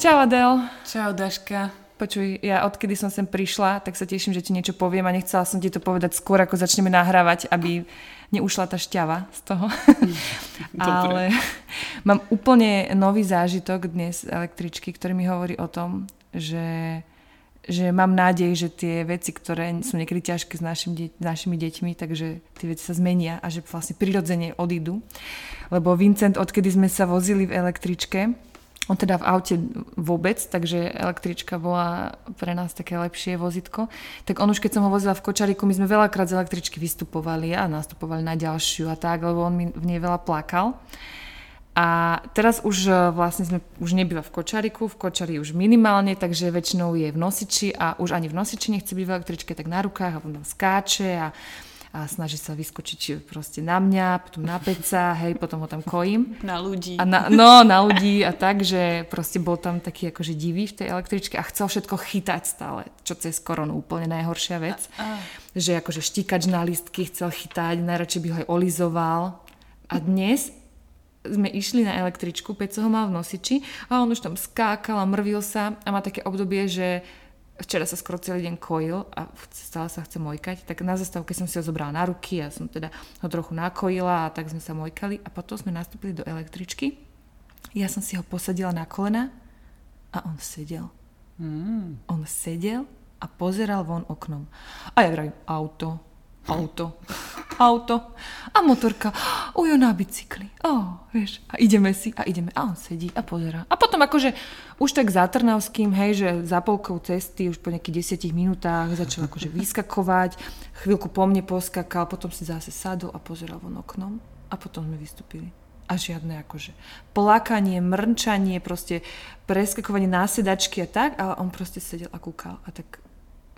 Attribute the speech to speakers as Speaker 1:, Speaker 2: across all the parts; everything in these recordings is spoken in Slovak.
Speaker 1: Čau Adel.
Speaker 2: Čau, Daška.
Speaker 1: Počuj, ja odkedy som sem prišla, tak sa teším, že ti niečo poviem a nechcela som ti to povedať skôr, ako začneme nahrávať, aby neušla tá šťava z toho. Ale mám úplne nový zážitok dnes električky, ktorý mi hovorí o tom, že, že mám nádej, že tie veci, ktoré sú niekedy ťažké s, našim de- s našimi deťmi, takže tie veci sa zmenia a že vlastne prirodzene odídu. Lebo Vincent, odkedy sme sa vozili v električke, on teda v aute vôbec, takže električka bola pre nás také lepšie vozitko. Tak on už keď som ho vozila v kočariku, my sme veľakrát z električky vystupovali a nastupovali na ďalšiu a tak, lebo on mi v nej veľa plakal. A teraz už e, vlastne sme, už nebýva v kočariku, v kočari už minimálne, takže väčšinou je v nosiči a už ani v nosiči nechce byť v električke, tak na rukách a potom skáče a a snaží sa vyskočiť proste na mňa, potom na peca, hej, potom ho tam kojím.
Speaker 2: Na ľudí.
Speaker 1: A na, no, na ľudí a tak, že proste bol tam taký akože divý v tej električke a chcel všetko chytať stále, čo cez koronu úplne najhoršia vec.
Speaker 2: A, a.
Speaker 1: Že akože štíkač na listky chcel chytať, najradšej by ho aj olizoval. A dnes sme išli na električku, Peco ho mal v nosiči a on už tam skákal a mrvil sa a má také obdobie, že včera sa skoro celý deň kojil a stále sa chce mojkať, tak na zastávke som si ho zobrala na ruky a som teda ho trochu nakojila a tak sme sa mojkali a potom sme nastúpili do električky. Ja som si ho posadila na kolena a on sedel.
Speaker 2: Mm.
Speaker 1: On sedel a pozeral von oknom. A ja vravím, auto, auto, auto. A motorka, ujo na bicykli, oh, vieš, a ideme si a ideme. A on sedí a pozerá. A potom akože už tak za Trnavským, hej, že za polkou cesty, už po nejakých desiatich minútach začal akože vyskakovať, chvíľku po mne poskakal, potom si zase sadol a pozeral von oknom. A potom sme vystúpili. A žiadne akože plakanie, mrnčanie, proste preskakovanie na sedačky a tak, ale on proste sedel a kúkal. A tak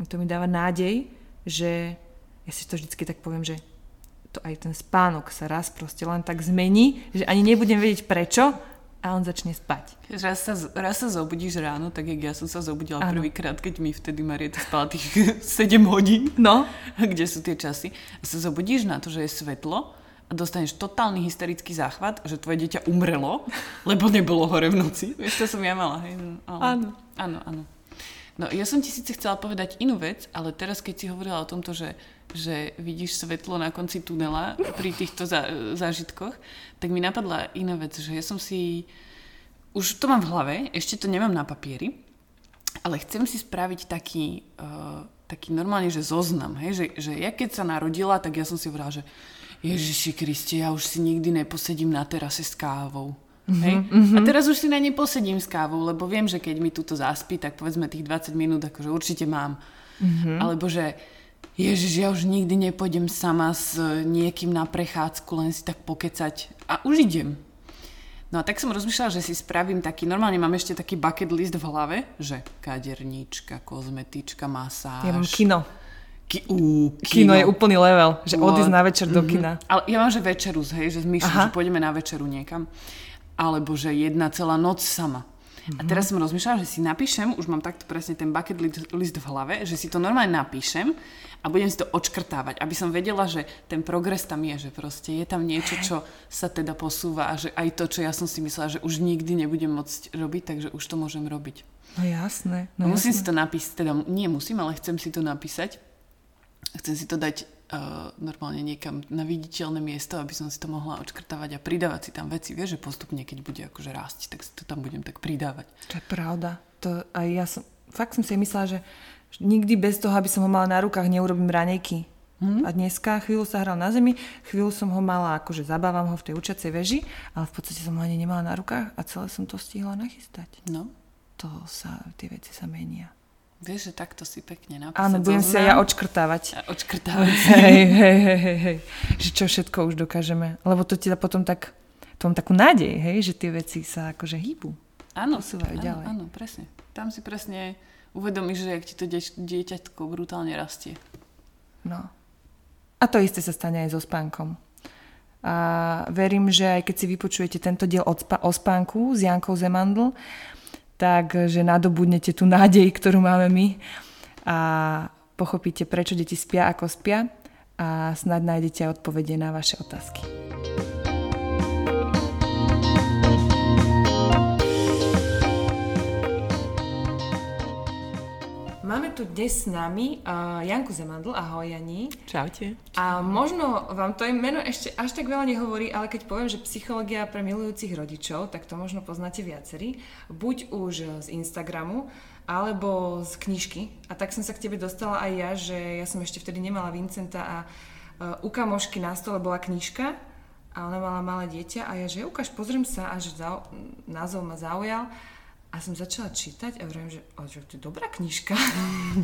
Speaker 1: to mi dáva nádej, že ja si to vždycky tak poviem, že to aj ten spánok sa raz proste len tak zmení, že ani nebudem vedieť prečo a on začne spať.
Speaker 2: Raz sa, raz sa zobudíš ráno, tak jak ja som sa zobudila prvýkrát, keď mi vtedy Marieta spala tých 7 hodín.
Speaker 1: No,
Speaker 2: Kde sú tie časy? A sa zobudíš na to, že je svetlo a dostaneš totálny hysterický záchvat, že tvoje dieťa umrelo, lebo nebolo hore v noci. Vieš, to som ja mala, hej? Ale-
Speaker 1: Áno.
Speaker 2: Áno, áno. No, ja som ti síce chcela povedať inú vec, ale teraz, keď si hovorila o tomto, že, že vidíš svetlo na konci tunela pri týchto zá, zážitkoch, tak mi napadla iná vec, že ja som si... Už to mám v hlave, ešte to nemám na papieri, ale chcem si spraviť taký, uh, taký normálne, že zoznam, hej? Že, že ja keď sa narodila, tak ja som si hovorila, že Ježiši Kriste, ja už si nikdy neposedím na terase s kávou. Hej? A teraz už si na nej posedím s kávou, lebo viem, že keď mi túto zaspí, tak povedzme tých 20 minút, akože určite mám. Alebo že Ježiš, ja už nikdy nepôjdem sama s niekým na prechádzku, len si tak pokecať. A už idem. No a tak som rozmýšľala, že si spravím taký, normálne mám ešte taký bucket list v hlave, že kaderníčka, kozmetička, masáž.
Speaker 1: ja mám kino.
Speaker 2: Ki- ú,
Speaker 1: Kino je úplný level, že
Speaker 2: What?
Speaker 1: odísť na večer do kina.
Speaker 2: Ale ja mám, že večeru, hej, že
Speaker 1: Aha.
Speaker 2: že pôjdeme na večeru niekam. Alebo že jedna celá noc sama. A teraz som rozmýšľala, že si napíšem, už mám takto presne ten bucket list- v hlave, že si to normálne napíšem a budem si to odškrtávať, aby som vedela, že ten progres tam je, že proste je tam niečo, čo sa teda posúva a že aj to, čo ja som si myslela, že už nikdy nebudem môcť robiť, takže už to môžem robiť.
Speaker 1: No jasné.
Speaker 2: No
Speaker 1: No
Speaker 2: musím si
Speaker 1: jasné.
Speaker 2: to napísať, teda nie musím, ale chcem si to napísať. Chcem si to dať uh, normálne niekam na viditeľné miesto, aby som si to mohla odškrtávať a pridávať si tam veci. Vieš, že postupne, keď bude akože rásť, tak si to tam budem tak pridávať.
Speaker 1: To je pravda. To aj ja som, fakt som si myslela, že nikdy bez toho, aby som ho mala na rukách, neurobím ranejky. A dneska chvíľu sa hral na zemi, chvíľu som ho mala, akože zabávam ho v tej učacej veži, ale v podstate som ho ani nemala na rukách a celé som to stihla nachystať.
Speaker 2: No,
Speaker 1: To sa, tie veci sa menia.
Speaker 2: Vieš, že takto si pekne napísať
Speaker 1: Áno, budem si aj ja odškrtávať.
Speaker 2: a odškrtávať.
Speaker 1: Hej, hej, hej, hej, hej. Že čo všetko už dokážeme. Lebo to ti dá potom tak tom takú nádej, hej, že tie veci sa akože hýbu.
Speaker 2: Áno,
Speaker 1: posúvajú
Speaker 2: áno,
Speaker 1: ďalej.
Speaker 2: áno, presne. Tam si presne uvedomíš, že jak ti to dieť, dieťatko brutálne rastie.
Speaker 1: No. A to isté sa stane aj so spánkom. A verím, že aj keď si vypočujete tento diel o spánku s Jankou Zemandl, tak že nadobudnete tú nádej, ktorú máme my a pochopíte, prečo deti spia, ako spia a snad nájdete odpovede na vaše otázky. Máme tu dnes s nami uh, Janku Zemandl. Ahoj, Jani.
Speaker 3: Čaute.
Speaker 1: A možno vám to meno ešte až tak veľa nehovorí, ale keď poviem, že psychológia pre milujúcich rodičov, tak to možno poznáte viacerí. Buď už z Instagramu, alebo z knižky. A tak som sa k tebe dostala aj ja, že ja som ešte vtedy nemala Vincenta a uh, u kamošky na stole bola knižka a ona mala malé dieťa a ja, že ukáž, pozriem sa a že zau, názov ma zaujal a som začala čítať a hovorím, že, o, že to je dobrá knižka.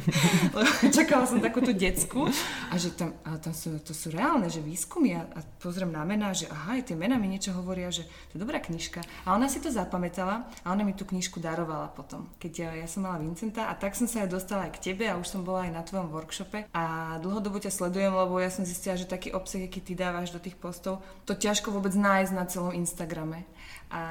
Speaker 1: čakala som takúto decku a že tam, ale tam sú, to sú reálne, že výskumy a, a pozriem na mená, že aha, aj tie mená mi niečo hovoria, že to je dobrá knižka. A ona si to zapamätala a ona mi tú knižku darovala potom, keď ja, ja som mala Vincenta a tak som sa aj dostala aj k tebe a už som bola aj na tvojom workshope a dlhodobo ťa sledujem, lebo ja som zistila, že taký obsah, aký ty dávaš do tých postov, to ťažko vôbec nájsť na celom Instagrame. A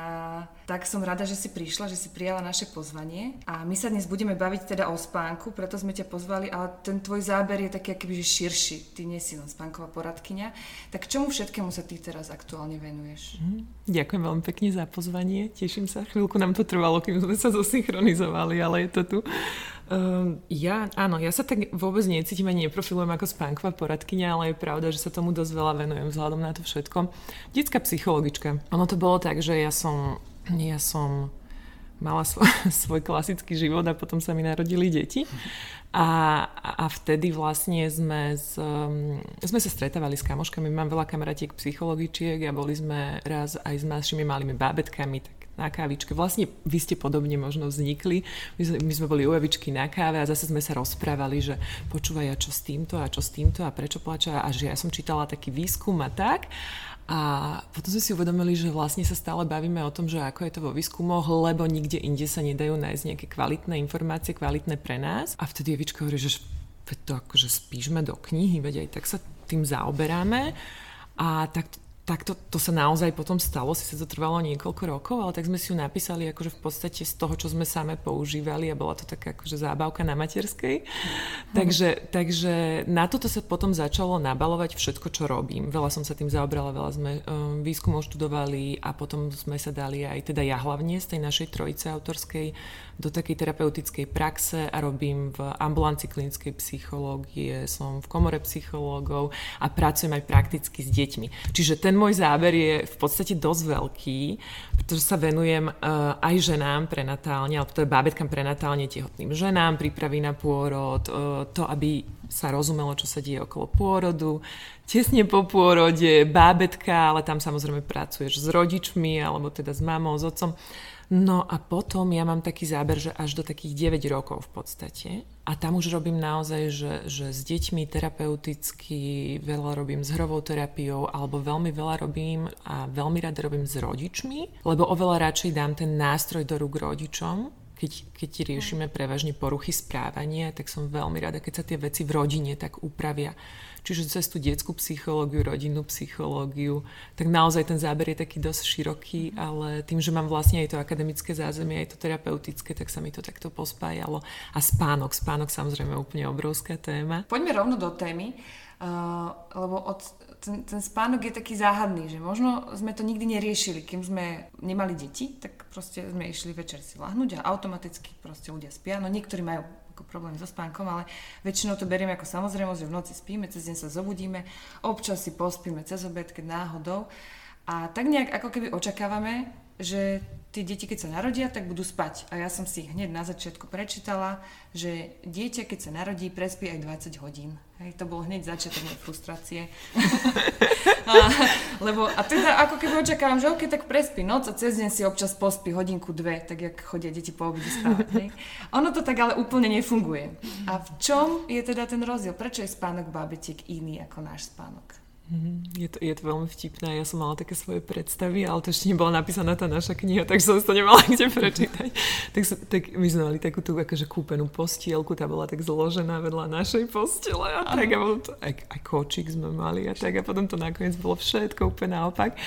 Speaker 1: tak som rada, že si prišla, že si prijala naše pozvanie. A my sa dnes budeme baviť teda o spánku, preto sme ťa pozvali, ale ten tvoj záber je taký akoby širší. Ty nie si len spánková poradkyňa. Tak čomu všetkému sa ty teraz aktuálne venuješ?
Speaker 3: Mm, ďakujem veľmi pekne za pozvanie. Teším sa. Chvíľku nám to trvalo, kým sme sa zosynchronizovali, ale je to tu. Um, ja, áno, ja sa tak vôbec necítim ani neprofilujem ako spánková poradkynia, ale je pravda, že sa tomu dosť veľa venujem vzhľadom na to všetko. Detská psychologička. Ono to bolo tak, že ja som, ja som mala svoj, svoj klasický život a potom sa mi narodili deti. A, a vtedy vlastne sme, z, um, sme sa stretávali s kamoškami. Mám veľa kamarátiek psychologičiek a boli sme raz aj s našimi malými bábetkami, tak na kávičke. Vlastne vy ste podobne možno vznikli. My sme, my sme boli u Evičky na káve a zase sme sa rozprávali, že počúvaj, a čo s týmto a čo s týmto a prečo plača a že ja som čítala taký výskum a tak. A potom sme si uvedomili, že vlastne sa stále bavíme o tom, že ako je to vo výskumoch, lebo nikde inde sa nedajú nájsť nejaké kvalitné informácie, kvalitné pre nás. A vtedy Evička hovorí, že to akože spíšme do knihy, veď aj tak sa tým zaoberáme. A tak tak to, to sa naozaj potom stalo, si sa to trvalo niekoľko rokov, ale tak sme si ju napísali akože v podstate z toho, čo sme same používali a bola to taká akože zábavka na materskej. Mm. Takže, takže na toto sa potom začalo nabalovať všetko, čo robím. Veľa som sa tým zaobrala, veľa sme um, výskumov študovali a potom sme sa dali aj, teda ja hlavne z tej našej trojice autorskej do takej terapeutickej praxe a robím v ambulanci klinickej psychológie, som v komore psychológov a pracujem aj prakticky s deťmi. Čiže ten môj záber je v podstate dosť veľký, pretože sa venujem uh, aj ženám prenatálne, alebo teda bábetkám prenatálne tehotným ženám, prípravy na pôrod, uh, to, aby sa rozumelo, čo sa deje okolo pôrodu, tesne po pôrode, bábetka, ale tam samozrejme pracuješ s rodičmi, alebo teda s mamou, s otcom. No a potom ja mám taký záber, že až do takých 9 rokov v podstate. A tam už robím naozaj, že, že s deťmi terapeuticky, veľa robím s hrovou terapiou, alebo veľmi veľa robím a veľmi rada robím s rodičmi, lebo oveľa radšej dám ten nástroj do rúk rodičom, keď, keď riešime prevažne poruchy správania, tak som veľmi rada, keď sa tie veci v rodine tak upravia. Čiže cez tú detskú psychológiu, rodinnú psychológiu, tak naozaj ten záber je taký dosť široký, ale tým, že mám vlastne aj to akademické zázemie, aj to terapeutické, tak sa mi to takto pospájalo. A spánok, spánok samozrejme úplne obrovská téma.
Speaker 1: Poďme rovno do témy, uh, lebo od, ten, ten spánok je taký záhadný, že možno sme to nikdy neriešili, kým sme nemali deti, tak proste sme išli večer si lahnúť a automaticky proste ľudia spia. No niektorí majú ako problémy so spánkom, ale väčšinou to berieme ako samozrejmosť, že v noci spíme, cez deň sa zobudíme, občas si pospíme cez obed, keď náhodou. A tak nejak ako keby očakávame, že tie deti, keď sa narodia, tak budú spať. A ja som si hneď na začiatku prečítala, že dieťa, keď sa narodí, prespí aj 20 hodín. Hej, to bol hneď začiatok mojej frustrácie. a, lebo, a teda ako keby očakávam, že ok, tak prespí noc a cez deň si občas pospí hodinku, dve, tak jak chodia deti po obede spávať. Hej. Ono to tak ale úplne nefunguje. A v čom je teda ten rozdiel? Prečo je spánok bábetiek iný ako náš spánok?
Speaker 3: Mm, je to, je to veľmi vtipné, ja som mala také svoje predstavy, ale to ešte nebola napísaná tá naša kniha, takže som to nemala kde prečítať. tak, tak my sme mali takú tú akože kúpenú postielku, tá bola tak zložená vedľa našej postele a tak a to, aj, aj kočík sme mali a tak a potom to nakoniec bolo všetko úplne naopak.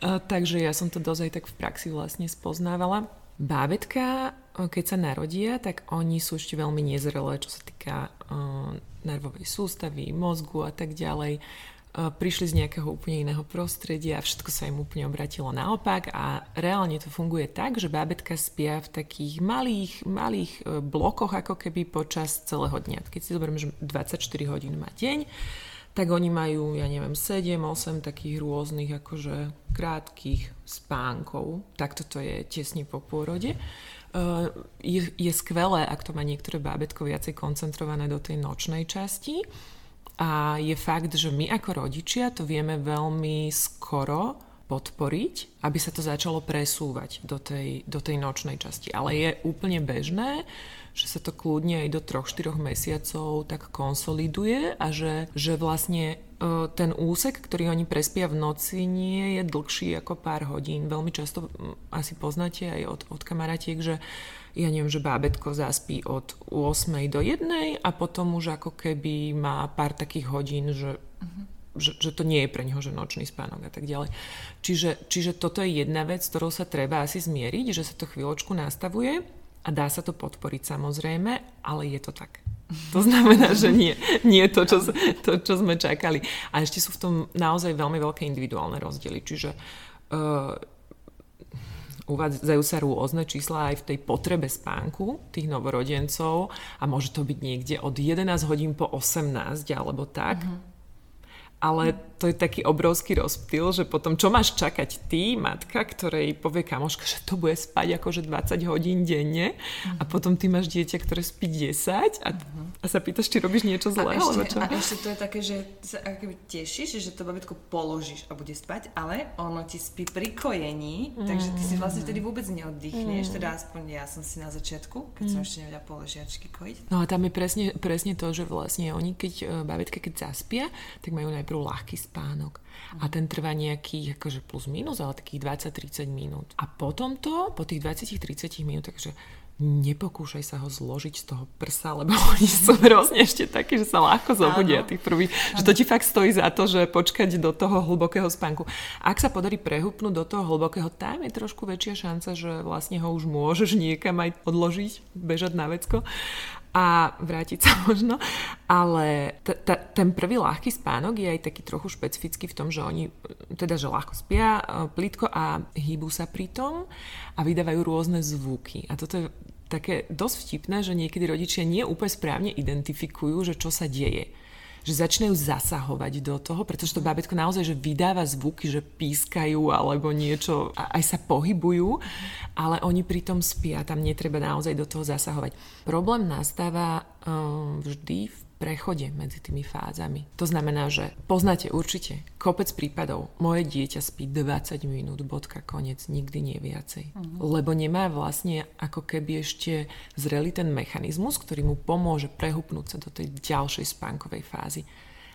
Speaker 3: Uh, takže ja som to dosť aj tak v praxi vlastne spoznávala. Bábetka, keď sa narodia, tak oni sú ešte veľmi nezrelé, čo sa týka uh, nervovej sústavy, mozgu a tak ďalej prišli z nejakého úplne iného prostredia a všetko sa im úplne obratilo naopak a reálne to funguje tak, že bábetka spia v takých malých, malých e, blokoch ako keby počas celého dňa. Keď si zoberiem, že 24 hodín má deň, tak oni majú, ja neviem, 7-8 takých rôznych akože krátkých spánkov. Takto to je tesne po pôrode. Uh, je, je skvelé, ak to má niektoré bábetko viacej koncentrované do tej nočnej časti, a je fakt, že my ako rodičia to vieme veľmi skoro podporiť, aby sa to začalo presúvať do tej, do tej nočnej časti. Ale je úplne bežné, že sa to kľudne aj do 3-4 mesiacov tak konsoliduje a že, že vlastne e, ten úsek, ktorý oni prespia v noci, nie je dlhší ako pár hodín. Veľmi často asi poznáte aj od, od kamarátiek, že ja neviem, že bábetko zaspí od 8 do 1 a potom už ako keby má pár takých hodín, že, uh-huh. že, že to nie je pre neho, že nočný spánok a tak ďalej. Čiže, čiže toto je jedna vec, ktorou sa treba asi zmieriť, že sa to chvíľočku nastavuje a dá sa to podporiť samozrejme, ale je to tak. To znamená, že nie, nie to, čo, to, čo sme čakali. A ešte sú v tom naozaj veľmi veľké individuálne rozdiely. Čiže uh, uvádzajú sa rôzne čísla aj v tej potrebe spánku tých novorodencov a môže to byť niekde od 11 hodín po 18 alebo tak. Uh-huh ale to je taký obrovský rozptyl, že potom čo máš čakať ty, matka, ktorej povie kamoška, že to bude spať akože 20 hodín denne uh-huh. a potom ty máš dieťa, ktoré spí 10 a, uh-huh. a sa pýtaš, či robíš niečo zlé.
Speaker 1: A ešte, čo? a ešte to je také, že sa akoby tešíš, že to babetko položíš a bude spať, ale ono ti spí pri kojení, uh-huh. takže ty si vlastne vtedy vôbec neoddychneš, uh-huh. teda aspoň ja som si na začiatku, keď uh-huh. som ešte nevedela položiačky kojiť.
Speaker 3: No a tam je presne, presne to, že vlastne oni, keď e, babetka keď zaspia, tak majú najprv najprv ľahký spánok a ten trvá nejakých akože plus minus, ale takých 20-30 minút. A potom to, po tých 20-30 minút, takže nepokúšaj sa ho zložiť z toho prsa, lebo oni sú hrozne ešte takí, že sa ľahko zobudia tých prvých. Že to ti fakt stojí za to, že počkať do toho hlbokého spánku. Ak sa podarí prehupnúť do toho hlbokého, tam je trošku väčšia šanca, že vlastne ho už môžeš niekam aj odložiť, bežať na vecko a vrátiť sa možno. Ale t- t- ten prvý ľahký spánok je aj taký trochu špecifický v tom, že oni teda, že ľahko spia, e, plítko a hýbu sa pri tom a vydávajú rôzne zvuky. A toto je také dosť vtipné, že niekedy rodičia nie úplne správne identifikujú, že čo sa deje že začínajú zasahovať do toho, pretože to bábetko naozaj, že vydáva zvuky, že pískajú alebo niečo, aj sa pohybujú, ale oni pritom spia, tam netreba naozaj do toho zasahovať. Problém nastáva um, vždy v prechode medzi tými fázami. To znamená, že poznáte určite kopec prípadov. Moje dieťa spí 20 minút, bodka, konec, nikdy nie viacej. Uh-huh. Lebo nemá vlastne ako keby ešte zreli ten mechanizmus, ktorý mu pomôže prehupnúť sa do tej ďalšej spánkovej fázy.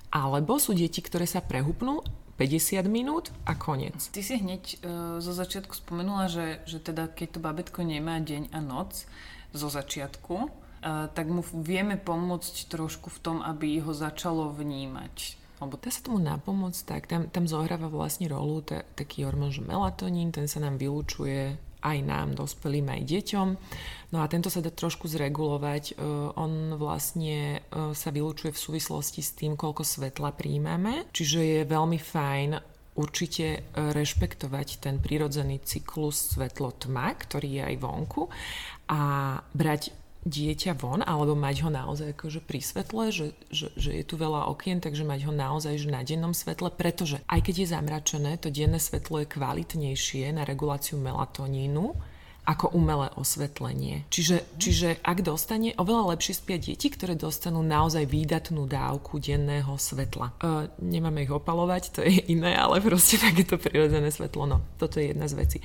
Speaker 3: Alebo sú deti, ktoré sa prehupnú 50 minút a koniec.
Speaker 2: Ty si hneď uh, zo začiatku spomenula, že, že teda keď to babetko nemá deň a noc zo začiatku, tak mu vieme pomôcť trošku v tom, aby ho začalo vnímať.
Speaker 3: Lebo dá sa tomu napomôcť, tak tam, tam zohráva vlastne rolu t- taký hormón, že melatonín, ten sa nám vylúčuje aj nám, dospelým, aj deťom. No a tento sa dá trošku zregulovať. Uh, on vlastne uh, sa vylúčuje v súvislosti s tým, koľko svetla príjmame. Čiže je veľmi fajn určite uh, rešpektovať ten prirodzený cyklus svetlo-tma, ktorý je aj vonku a brať dieťa von, alebo mať ho naozaj akože pri svetle, že, že, že je tu veľa okien, takže mať ho naozaj že na dennom svetle, pretože aj keď je zamračené, to denné svetlo je kvalitnejšie na reguláciu melatonínu, ako umelé osvetlenie. Čiže, čiže ak dostane, oveľa lepšie spia deti, ktoré dostanú naozaj výdatnú dávku denného svetla. E, nemáme ich opalovať, to je iné, ale proste takéto prirodzené svetlo. No, toto je jedna z vecí.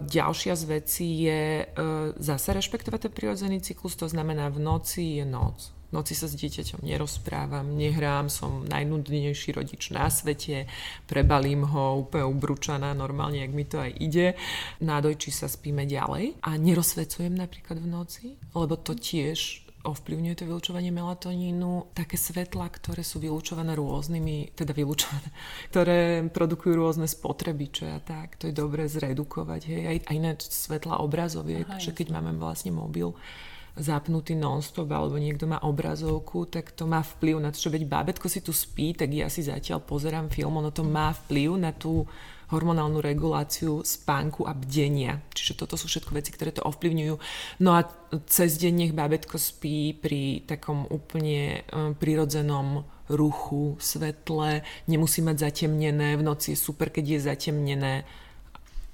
Speaker 3: Ďalšia z vecí je e, zase rešpektovať ten prirodzený cyklus, to znamená v noci je noc. V noci sa s dieťaťom nerozprávam, nehrám, som najnudnejší rodič na svete, prebalím ho úplne ubručaná, normálne, ak mi to aj ide. Na dojči sa spíme ďalej a nerozsvecujem napríklad v noci, lebo to tiež ovplyvňuje to vylúčovanie melatonínu také svetla, ktoré sú vylúčované rôznymi, teda vylúčované, ktoré produkujú rôzne spotrebiče a tak. To je dobré zredukovať. Hej. Aj, aj iné svetla obrazoviek, Aha, že keď máme vlastne mobil zapnutý non-stop alebo niekto má obrazovku, tak to má vplyv na to, že veď bábetko si tu spí, tak ja si zatiaľ pozerám film, ono to má vplyv na tú hormonálnu reguláciu spánku a bdenia. Čiže toto sú všetko veci, ktoré to ovplyvňujú. No a cez deň nech bábetko spí pri takom úplne um, prirodzenom ruchu, svetle, nemusí mať zatemnené, v noci je super, keď je zatemnené.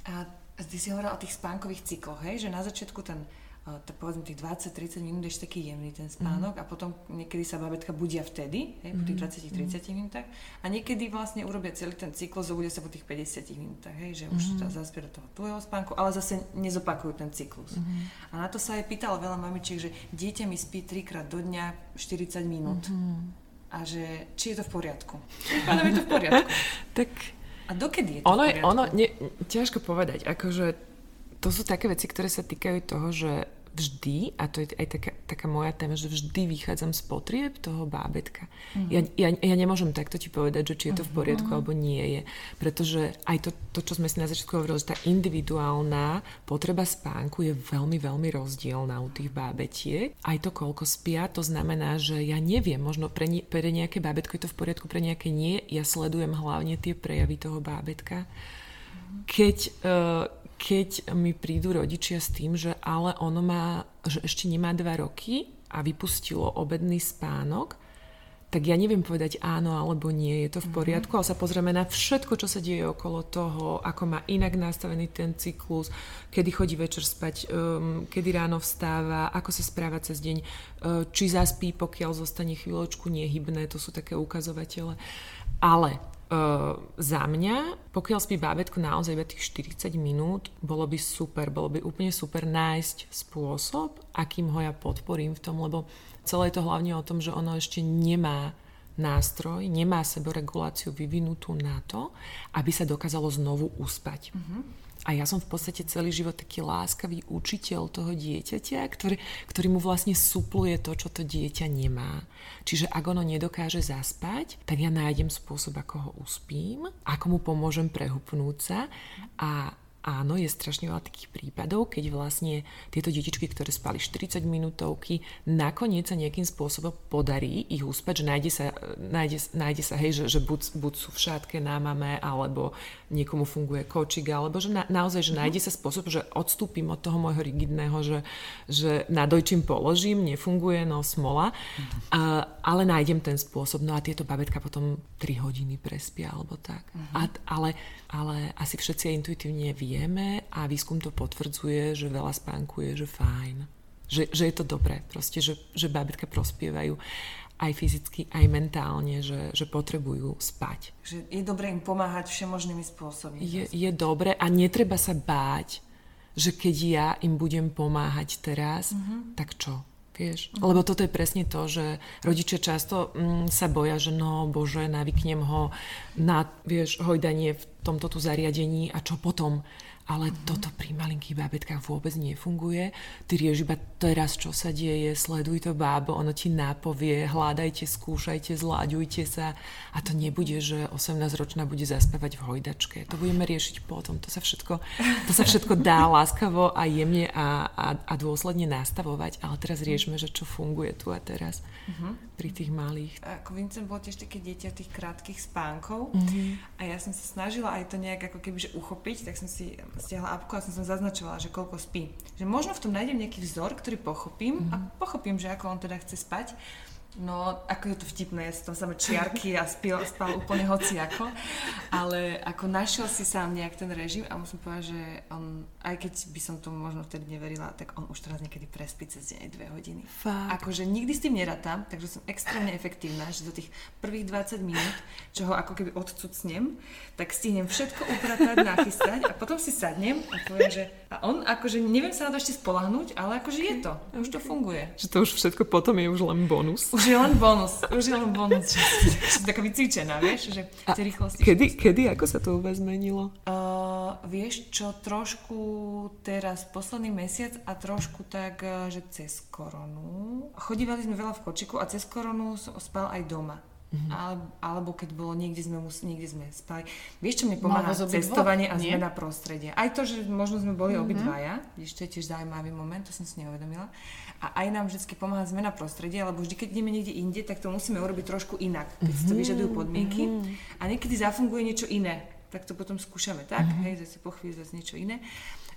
Speaker 1: A ty si hovorila o tých spánkových cykloch, hej? že na začiatku ten tak povedzme tých 20-30 minút ešte taký jemný ten spánok mm. a potom niekedy sa babetka budia vtedy, hej, po tých 20-30 mm. minútach a niekedy vlastne urobia celý ten cyklus, zobudia sa po tých 50 minútach, hej, že už mm. zaspia do toho tvojho spánku, ale zase nezopakujú ten cyklus. Mm. A na to sa aj pýtalo veľa mamičiek, že dieťa mi spí trikrát do dňa 40 minút. Mm. A že či je to v poriadku. Pánom je to v poriadku.
Speaker 3: tak
Speaker 1: a dokedy je to
Speaker 3: ono,
Speaker 1: v poriadku?
Speaker 3: Ono, ne, ťažko povedať. Akože to sú také veci, ktoré sa týkajú toho, že vždy, a to je aj taká, taká moja téma, že vždy vychádzam z potrieb toho bábetka. Mm-hmm. Ja, ja, ja nemôžem takto ti povedať, že či je to v poriadku mm-hmm. alebo nie je. Pretože aj to, to, čo sme si na začiatku hovorili, že tá individuálna potreba spánku je veľmi, veľmi rozdielna u tých bábetiek. Aj to, koľko spia, to znamená, že ja neviem, možno pre, ne, pre nejaké bábetko je to v poriadku, pre nejaké nie. Ja sledujem hlavne tie prejavy toho bábetka. Keď uh, keď mi prídu rodičia s tým, že ale ono má, že ešte nemá dva roky a vypustilo obedný spánok, tak ja neviem povedať áno alebo nie, je to v mhm. poriadku, ale sa pozrieme na všetko, čo sa deje okolo toho, ako má inak nastavený ten cyklus, kedy chodí večer spať, um, kedy ráno vstáva, ako sa správa cez deň, uh, či zaspí, pokiaľ zostane chvíľočku nehybné, to sú také ukazovatele. Ale Uh, za mňa, pokiaľ spí bábetko naozaj iba tých 40 minút, bolo by super, bolo by úplne super nájsť spôsob, akým ho ja podporím v tom, lebo celé je to hlavne o tom, že ono ešte nemá nástroj, nemá seboreguláciu vyvinutú na to, aby sa dokázalo znovu uspať. Uh-huh. A ja som v podstate celý život taký láskavý učiteľ toho dieťaťa, ktorý, ktorý mu vlastne supluje to, čo to dieťa nemá. Čiže ak ono nedokáže zaspať, tak ja nájdem spôsob, ako ho uspím, ako mu pomôžem prehupnúť sa a áno, je strašne veľa takých prípadov, keď vlastne tieto detičky, ktoré spali 40 minútovky, nakoniec sa nejakým spôsobom podarí ich uspať, že nájde sa, nájde, nájde sa hej, že, že buď, buď sú v šátke na mame, alebo niekomu funguje kočik, alebo že na, naozaj, že nájde sa spôsob, že odstúpim od toho môjho rigidného, že, že na dojčím položím, nefunguje, no smola, a, ale nájdem ten spôsob. No a tieto babetka potom 3 hodiny prespia, alebo tak. Uh-huh. A, ale, ale asi všetci intuitívne vie, vieme a výskum to potvrdzuje, že veľa spánku je, že fajn. Že, že je to dobré, proste, že, že bábetka prospievajú aj fyzicky, aj mentálne, že, že potrebujú spať.
Speaker 1: Že je dobré im pomáhať všemožnými spôsobmi.
Speaker 3: Je, je dobré a netreba sa báť, že keď ja im budem pomáhať teraz, mm-hmm. tak čo? Vieš? Lebo toto je presne to, že rodičia často mm, sa boja, že no bože, navyknem ho na vieš, hojdanie v tomto tu zariadení a čo potom? Ale mm-hmm. toto pri malinkých bábetkách vôbec nefunguje. Ty rieš iba teraz, čo sa deje, sleduj to bábo, ono ti nápovie, hľadajte, skúšajte, zláďujte sa a to nebude, že 18-ročná bude zaspávať v hojdačke. To budeme riešiť potom. To sa všetko, to sa všetko dá láskavo a jemne a, a, a dôsledne nastavovať, ale teraz riešme, že čo funguje tu a teraz mm-hmm. pri tých malých.
Speaker 1: Ako Vincent bol tiež také dieťa tých krátkých spánkov mm-hmm. a ja som sa snažila aj to nejak ako keby uchopiť, tak som si stiahla apku a som som zaznačovala, že koľko spí. Že možno v tom nájdem nejaký vzor, ktorý pochopím mm-hmm. a mhm. pochopím, že ako on teda chce spať. No, ako je to vtipné, ja tam samé čiarky a spil, spal úplne hociako, ale ako našiel si sám nejak ten režim a musím povedať, že on, aj keď by som tomu možno vtedy neverila, tak on už teraz niekedy prespí cez deň aj dve hodiny.
Speaker 3: Fakt.
Speaker 1: Akože nikdy s tým neratám, takže som extrémne efektívna, že do tých prvých 20 minút, čo ho ako keby odcucnem, tak stihnem všetko upratať, nachystať a potom si sadnem a poviem, že a on akože neviem sa na to ešte spolahnúť, ale akože je to, už to funguje.
Speaker 3: Že to už všetko potom je už len bonus.
Speaker 1: Už je len bonus, už je len bonus, že si taká vycvičená, vieš, že tie rýchlosti.
Speaker 3: Kedy, kedy, ako sa to vás zmenilo?
Speaker 1: Uh, vieš čo, trošku teraz posledný mesiac a trošku tak, uh, že cez koronu. Chodívali sme veľa v kočiku a cez koronu som spal aj doma. Mm-hmm. Ale, alebo keď bolo niekde sme, mus, niekde sme spali. Vieš, čo mne pomáha? Cestovanie a
Speaker 2: Nie?
Speaker 1: zmena prostredia. Aj to, že možno sme boli mm-hmm. obidvaja, vieš, to je tiež zaujímavý moment, to som si neuvedomila. A aj nám vždy pomáha zmena prostredia, lebo vždy, keď ideme niekde inde, tak to musíme urobiť trošku inak, keď si to vyžadujú podmienky. A niekedy zafunguje niečo iné. Tak to potom skúšame, tak? Hej, zase po chvíli zase niečo iné.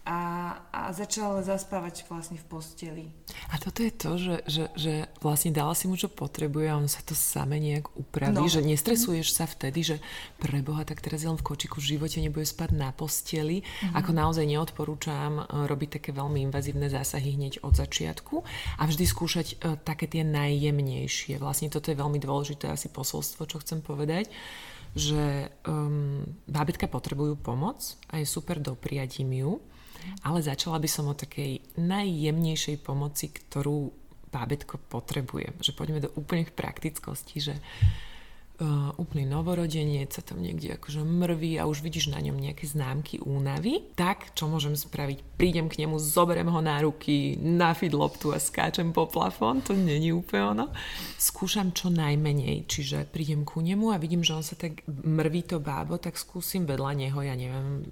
Speaker 1: A, a začal zaspávať vlastne v posteli.
Speaker 3: A toto je to, že, že, že vlastne dala si mu, čo potrebuje a on sa to same nejak upraví,
Speaker 1: No.
Speaker 3: že nestresuješ sa vtedy, že pre Boha, tak teraz je len v kočiku, v živote nebude spať na posteli. Ako naozaj neodporúčam e, robiť také veľmi invazívne zásahy hneď od začiatku a vždy skúšať e, také tie najjemnejšie. Vlastne toto je veľmi dôležité asi posolstvo, čo chcem povedať že um, bábetka potrebujú pomoc a je super dopriať im ju, ale začala by som o takej najjemnejšej pomoci, ktorú bábetko potrebuje. Že poďme do úplných praktickosti, že uh, úplný novorodenec sa tam niekde akože mrví a už vidíš na ňom nejaké známky únavy, tak čo môžem spraviť? Prídem k nemu, zoberiem ho na ruky, na loptu a skáčem po plafón, to není úplne ono. Skúšam čo najmenej, čiže prídem ku nemu a vidím, že on sa tak mrví to bábo, tak skúsim vedľa neho, ja neviem,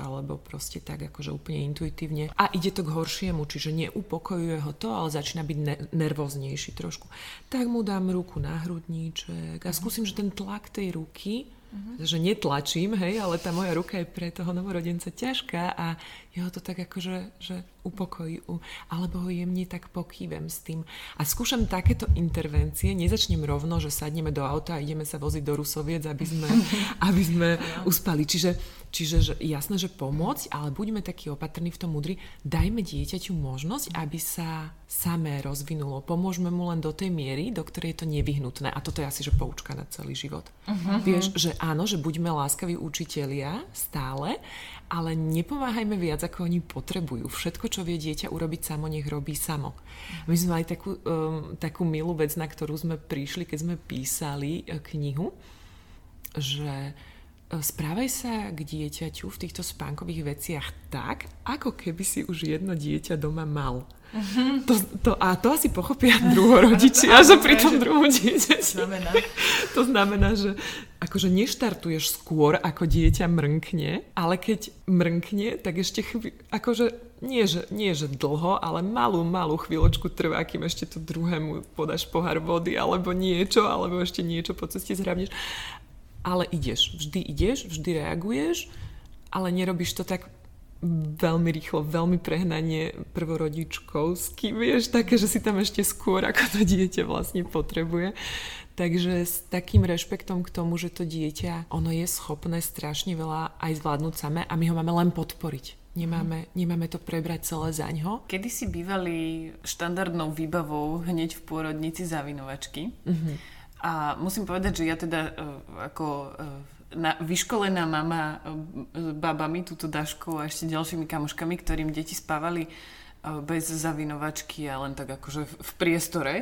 Speaker 3: alebo proste tak akože úplne intuitívne. A ide to k horšiemu, čiže neupokojuje ho to, ale začína byť ne- nervóznejší trošku. Tak mu dám ruku na hrudníček a skúsim, že ten tlak tej ruky, že netlačím, hej, ale tá moja ruka je pre toho novorodenca ťažká a jeho to tak akože že upokojí, alebo ho jemne tak pokývem s tým. A skúšam takéto intervencie, nezačnem rovno, že sadneme do auta a ideme sa voziť do Rusoviec, aby sme, aby sme uspali. Čiže, čiže že, jasné, že pomôcť, ale buďme takí opatrní v tom múdri, dajme dieťaťu možnosť, aby sa samé rozvinulo. Pomôžme mu len do tej miery, do ktorej je to nevyhnutné. A toto je asi, že poučka na celý život. Uh-huh. Vieš, že áno, že buďme láskaví učitelia stále, ale nepomáhajme viac, ako oni potrebujú. Všetko, čo vie dieťa urobiť samo, nech robí samo. My sme mali takú, um, takú milú vec, na ktorú sme prišli, keď sme písali e, knihu, že e, správaj sa k dieťaťu v týchto spánkových veciach tak, ako keby si už jedno dieťa doma mal. To, to, a to asi pochopia druhorodičia, že pri tom druhom dieťati.
Speaker 1: Znamená.
Speaker 3: To znamená, že akože neštartuješ skôr, ako dieťa mrnkne, ale keď mrnkne, tak ešte chví, akože nie že, nie, že dlho, ale malú, malú chvíľočku trvá, kým ešte to druhému podáš pohár vody, alebo niečo, alebo ešte niečo po ceste zhrabneš. Ale ideš, vždy ideš, vždy reaguješ, ale nerobíš to tak veľmi rýchlo, veľmi prehnanie prvorodičkovsky, vieš, také, že si tam ešte skôr, ako to dieťa vlastne potrebuje. Takže s takým rešpektom k tomu, že to dieťa, ono je schopné strašne veľa aj zvládnuť samé a my ho máme len podporiť. Nemáme, nemáme to prebrať celé zaňho.
Speaker 2: Kedy si bývali štandardnou výbavou hneď v pôrodnici zavinovačky. Uh-huh. A musím povedať, že ja teda uh, ako uh, na, vyškolená mama s babami, túto Daškou a ešte ďalšími kamoškami, ktorým deti spávali uh, bez zavinovačky a len tak akože v, priestore,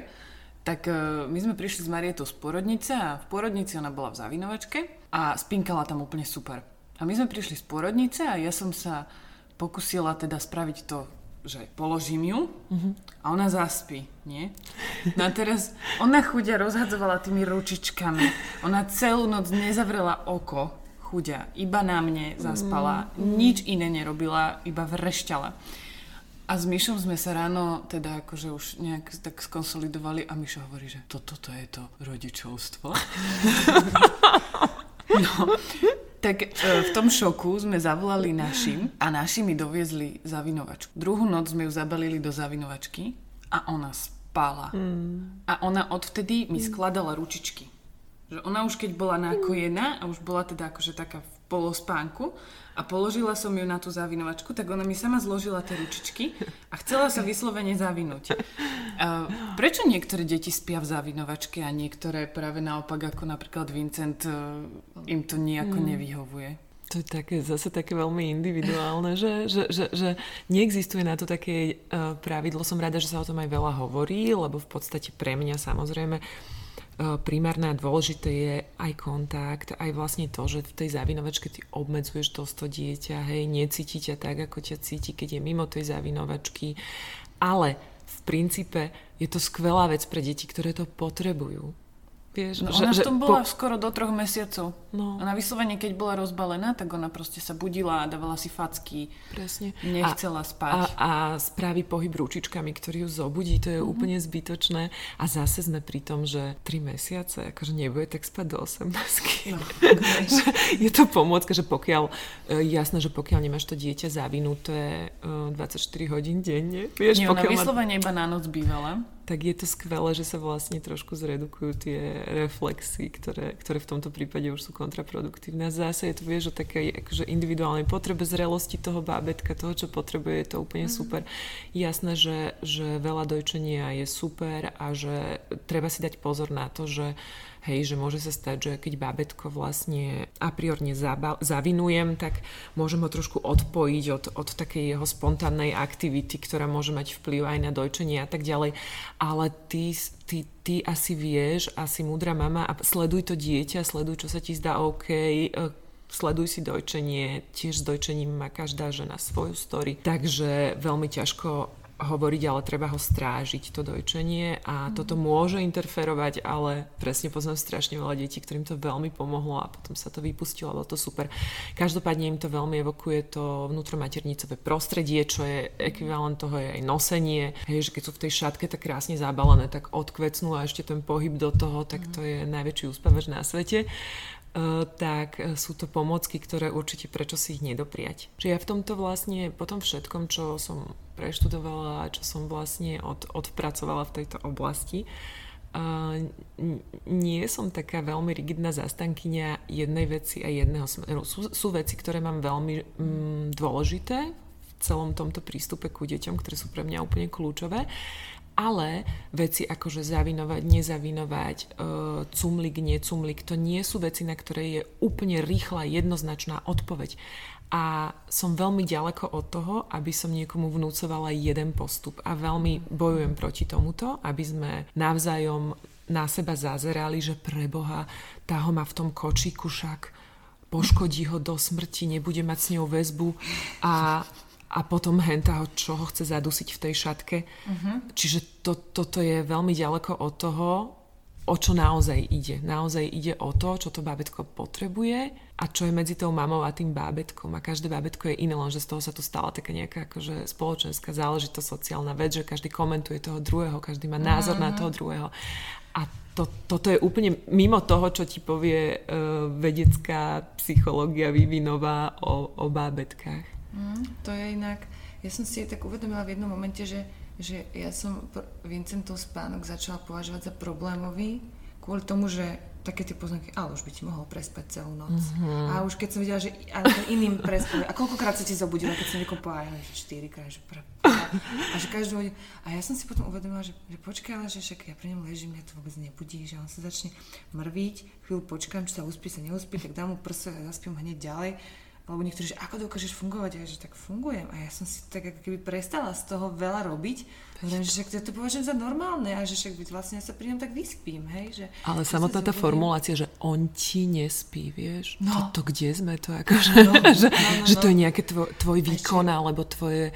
Speaker 2: tak my sme prišli s Marietou z porodnice a v porodnici ona bola v zavinovačke a spinkala tam úplne super. A my sme prišli z porodnice a ja som sa pokusila teda spraviť to, že položím ju a ona zaspí, nie? No a teraz ona chudia rozhadzovala tými ručičkami. Ona celú noc nezavrela oko, chudia, iba na mne zaspala, nič iné nerobila, iba vrešťala. A s Myšom sme sa ráno teda akože už nejak tak skonsolidovali a Myšo hovorí, že toto to je to rodičovstvo. No, tak e, v tom šoku sme zavolali našim a naši mi doviezli zavinovačku. Druhú noc sme ju zabalili do zavinovačky a ona spala spala. Mm. A ona odvtedy mi skladala ručičky. Že ona už keď bola nakojená a už bola teda akože taká v polospánku a položila som ju na tú zavinovačku, tak ona mi sama zložila tie ručičky a chcela sa vyslovene zavinúť. A prečo niektoré deti spia v zavinovačke a niektoré práve naopak, ako napríklad Vincent, e, im to nejako mm. nevyhovuje?
Speaker 3: To je také, zase také veľmi individuálne, že, že, že, že neexistuje na to také uh, pravidlo. Som rada, že sa o tom aj veľa hovorí, lebo v podstate pre mňa samozrejme E, primárne a dôležité je aj kontakt, aj vlastne to, že v tej zavinovačke ty obmedzuješ to, to dieťa, hej, necíti ťa tak, ako ťa cíti, keď je mimo tej zavinovačky, ale v princípe je to skvelá vec pre deti, ktoré to potrebujú.
Speaker 2: Vieš, no, že, ona v tom bola po... skoro do troch mesiacov. No. A na vyslovene, keď bola rozbalená, tak ona proste sa budila a dávala si facky.
Speaker 3: Presne.
Speaker 2: Nechcela
Speaker 3: a,
Speaker 2: spať.
Speaker 3: A, a spraví pohyb ručičkami, ktorý ju zobudí, to je mm-hmm. úplne zbytočné. A zase sme pri tom, že 3 mesiace, akože nebude tak spať do 18. No, je to pomôcka, že pokiaľ, e, jasné, že pokiaľ nemáš to dieťa zavinuté 24 e, hodín denne,
Speaker 2: vieš, Nie, ona vyslovene má... iba na noc bývala
Speaker 3: tak je to skvelé, že sa vlastne trošku zredukujú tie reflexy, ktoré, ktoré v tomto prípade už sú kontraproduktívne. A zase je to, vieš, o takej akože individuálnej potrebe zrelosti toho bábetka, toho, čo potrebuje, je to úplne mm-hmm. super. Jasné, že, že veľa dojčenia je super a že treba si dať pozor na to, že Hej, že môže sa stať, že keď bábetko vlastne a priorne zavinujem, tak môžem ho trošku odpojiť od, od takej jeho spontánnej aktivity, ktorá môže mať vplyv aj na dojčenie a tak ďalej. Ale ty, ty, ty asi vieš, asi múdra mama a sleduj to dieťa, sleduj, čo sa ti zdá OK, e, sleduj si dojčenie, tiež s dojčením má každá žena svoju story, takže veľmi ťažko hovoriť, ale treba ho strážiť, to dojčenie a mm. toto môže interferovať, ale presne poznám strašne veľa detí, ktorým to veľmi pomohlo a potom sa to vypustilo, bolo to super. Každopádne im to veľmi evokuje to vnútromaternicové prostredie, čo je ekvivalent toho je aj nosenie, hej, že keď sú v tej šatke tak krásne zabalené, tak odkvecnú a ešte ten pohyb do toho, tak to je najväčší úspavač na svete. Uh, tak sú to pomocky, ktoré určite prečo si ich nedopriať. Že ja v tomto vlastne, po tom všetkom, čo som preštudovala a čo som vlastne od, odpracovala v tejto oblasti. Uh, nie som taká veľmi rigidná zastankyňa jednej veci a jedného smeru. Sú, sú veci, ktoré mám veľmi mm, dôležité v celom tomto prístupe ku deťom, ktoré sú pre mňa úplne kľúčové ale veci ako že zavinovať, nezavinovať, uh, cumlik, necumlik, to nie sú veci, na ktoré je úplne rýchla, jednoznačná odpoveď. A som veľmi ďaleko od toho, aby som niekomu vnúcovala jeden postup. A veľmi bojujem proti tomuto, aby sme navzájom na seba zazerali, že preboha, tá ho má v tom kočíku však, poškodí ho do smrti, nebude mať s ňou väzbu. A, a potom henta ho, čo ho chce zadusiť v tej šatke. Uh-huh. Čiže to, toto je veľmi ďaleko od toho, o čo naozaj ide. Naozaj ide o to, čo to bábetko potrebuje a čo je medzi tou mamou a tým bábetkom. A každé bábetko je iné, lenže z toho sa tu stala taká nejaká akože spoločenská záležitosť, sociálna vec, že každý komentuje toho druhého, každý má názor mm-hmm. na mhm. toho druhého. A to, toto je úplne mimo toho, čo ti povie uh, vedecká psychológia vývinová o, o bábetkách.
Speaker 1: Mm, to je inak, ja som si tak uvedomila v jednom momente, že že ja som Vincentov spánok začala považovať za problémový kvôli tomu, že také tie poznámky, ale už by ti mohol prespať celú noc. Mm-hmm. A už keď som videla, že iným prespali, a koľkokrát sa ti zobudila, keď som niekomu povedala, že štyrikrát, že pre, a že každú hodinu. A ja som si potom uvedomila, že, že počkaj, ale že však ja pri ňom ležím, ja to vôbec nebudí, že on sa začne mrviť, chvíľu počkám, či sa uspí, sa neuspí, tak dám mu prso a zaspím hneď ďalej alebo niektorí, že ako dokážeš fungovať? A ja, že tak fungujem. A ja som si tak ako keby prestala z toho veľa robiť. Hovorím, že to považujem za normálne a že však vlastne ja sa pri ňom tak vyspím, hej. Že
Speaker 3: Ale samotná tá formulácia, že on ti nespí, vieš? No. To, to kde sme to akože, no, že, no, no, že to je no. nejaké tvoj, tvoj výkon alebo tvoje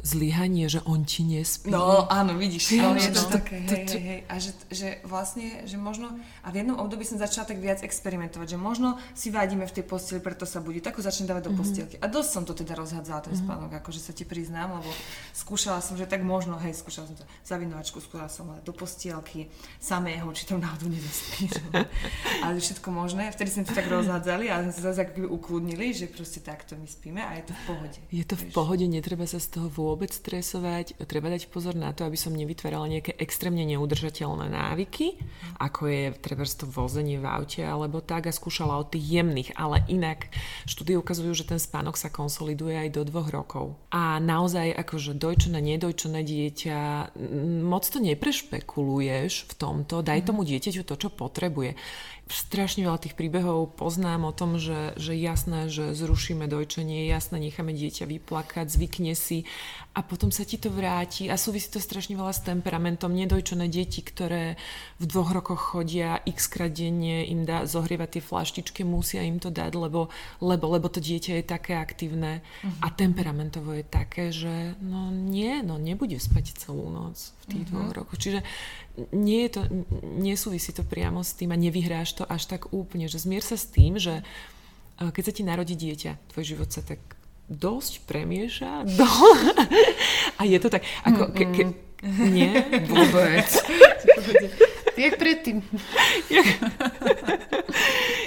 Speaker 3: zlyhanie, že on ti nespí.
Speaker 2: No, áno, vidíš.
Speaker 1: No, je to také, hej, hej, hej. A že, že vlastne, že možno, a v jednom období som začala tak viac experimentovať, že možno si vadíme v tej posteli, preto sa budí, tak ho začnem dávať do mm-hmm. postielky. A dosť som to teda rozhádzala, ten mm-hmm. spánok, akože sa ti priznám, lebo skúšala som, že tak možno, hej, skúšala som to za vinovačku, skúšala som do postielky, samého, či tam náhodou nezaspí. Ale všetko možné. Vtedy sme to tak rozhádzali a sme sa zase ukludnili, že proste takto my spíme a je to v pohode.
Speaker 3: Je to v pohode, netreba sa z toho vôbec stresovať. Treba dať pozor na to, aby som nevytvárala nejaké extrémne neudržateľné návyky, ako je treba to vozenie v aute alebo tak a skúšala od tých jemných, ale inak štúdie ukazujú, že ten spánok sa konsoliduje aj do dvoch rokov. A naozaj akože dojčené, nedojčené dieťa, moc to neprešpekuluješ v tomto, daj tomu dieťaťu to, čo potrebuje strašne veľa tých príbehov poznám o tom, že, že jasné, že zrušíme dojčenie, jasné, necháme dieťa vyplakať, zvykne si a potom sa ti to vráti a súvisí to strašne veľa s temperamentom. Nedojčené deti, ktoré v dvoch rokoch chodia x krát denne, im dá zohrievať tie flaštičky, musia im to dať, lebo, lebo, lebo to dieťa je také aktívne uh-huh. a mhm. temperamentovo je také, že no nie, no nebude spať celú noc v tých uh-huh. dvoch rokoch. Čiže nie, je to, nesúvisí to priamo s tým a nevyhráš to až tak úplne, že zmier sa s tým, že e, keď sa ti narodí dieťa, tvoj život sa tak dosť premieša do... a je to tak, ako... Ke, ke, nie?
Speaker 2: Vôbec. Jak predtým.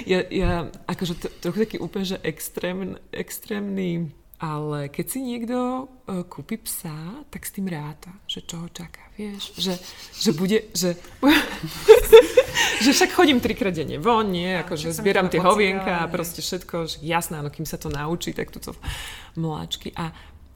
Speaker 3: ja, ja akože to, trochu taký úplne, že extrém, extrémny ale keď si niekto uh, kúpi psa, tak s tým ráta, že čo ho čaká, vieš, že, že bude, že, že však chodím trikrát denne von, nie, akože zbieram tie hovienka a proste všetko, že jasné, áno, kým sa to naučí, tak túto mláčky a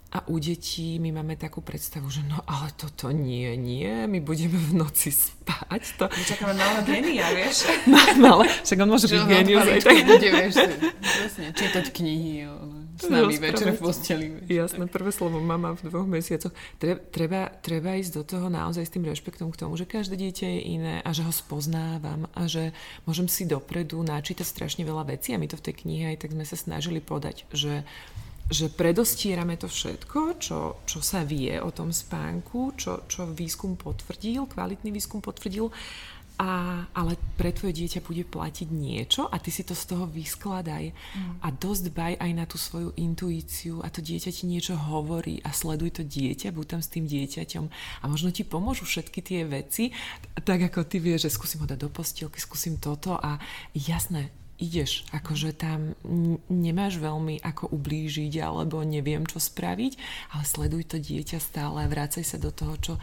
Speaker 3: a u detí my máme takú predstavu, že no ale toto nie, nie, my budeme v noci spať. To...
Speaker 2: My čakáme malé genia, vieš?
Speaker 3: No, malé, však on môže byť genius aj tak.
Speaker 2: Bude, vieš, vlastne, čítať knihy s nami večer v posteli.
Speaker 3: Jasné, prvé slovo mama v dvoch mesiacoch. Treba, treba, ísť do toho naozaj s tým rešpektom k tomu, že každé dieťa je iné a že ho spoznávam a že môžem si dopredu načítať strašne veľa vecí a my to v tej knihe aj tak sme sa snažili podať, že že predostierame to všetko, čo, čo sa vie o tom spánku, čo, čo výskum potvrdil, kvalitný výskum potvrdil, a, ale pre tvoje dieťa bude platiť niečo a ty si to z toho vyskladaj. Mm. a dosť baj aj na tú svoju intuíciu a to dieťa ti niečo hovorí a sleduj to dieťa, buď tam s tým dieťaťom. A možno ti pomôžu všetky tie veci, tak ako ty vieš, že skúsim ho dať do postielky, skúsim toto a jasné, ideš, akože tam nemáš veľmi ako ublížiť alebo neviem čo spraviť, ale sleduj to dieťa stále vrácaj sa do toho, čo,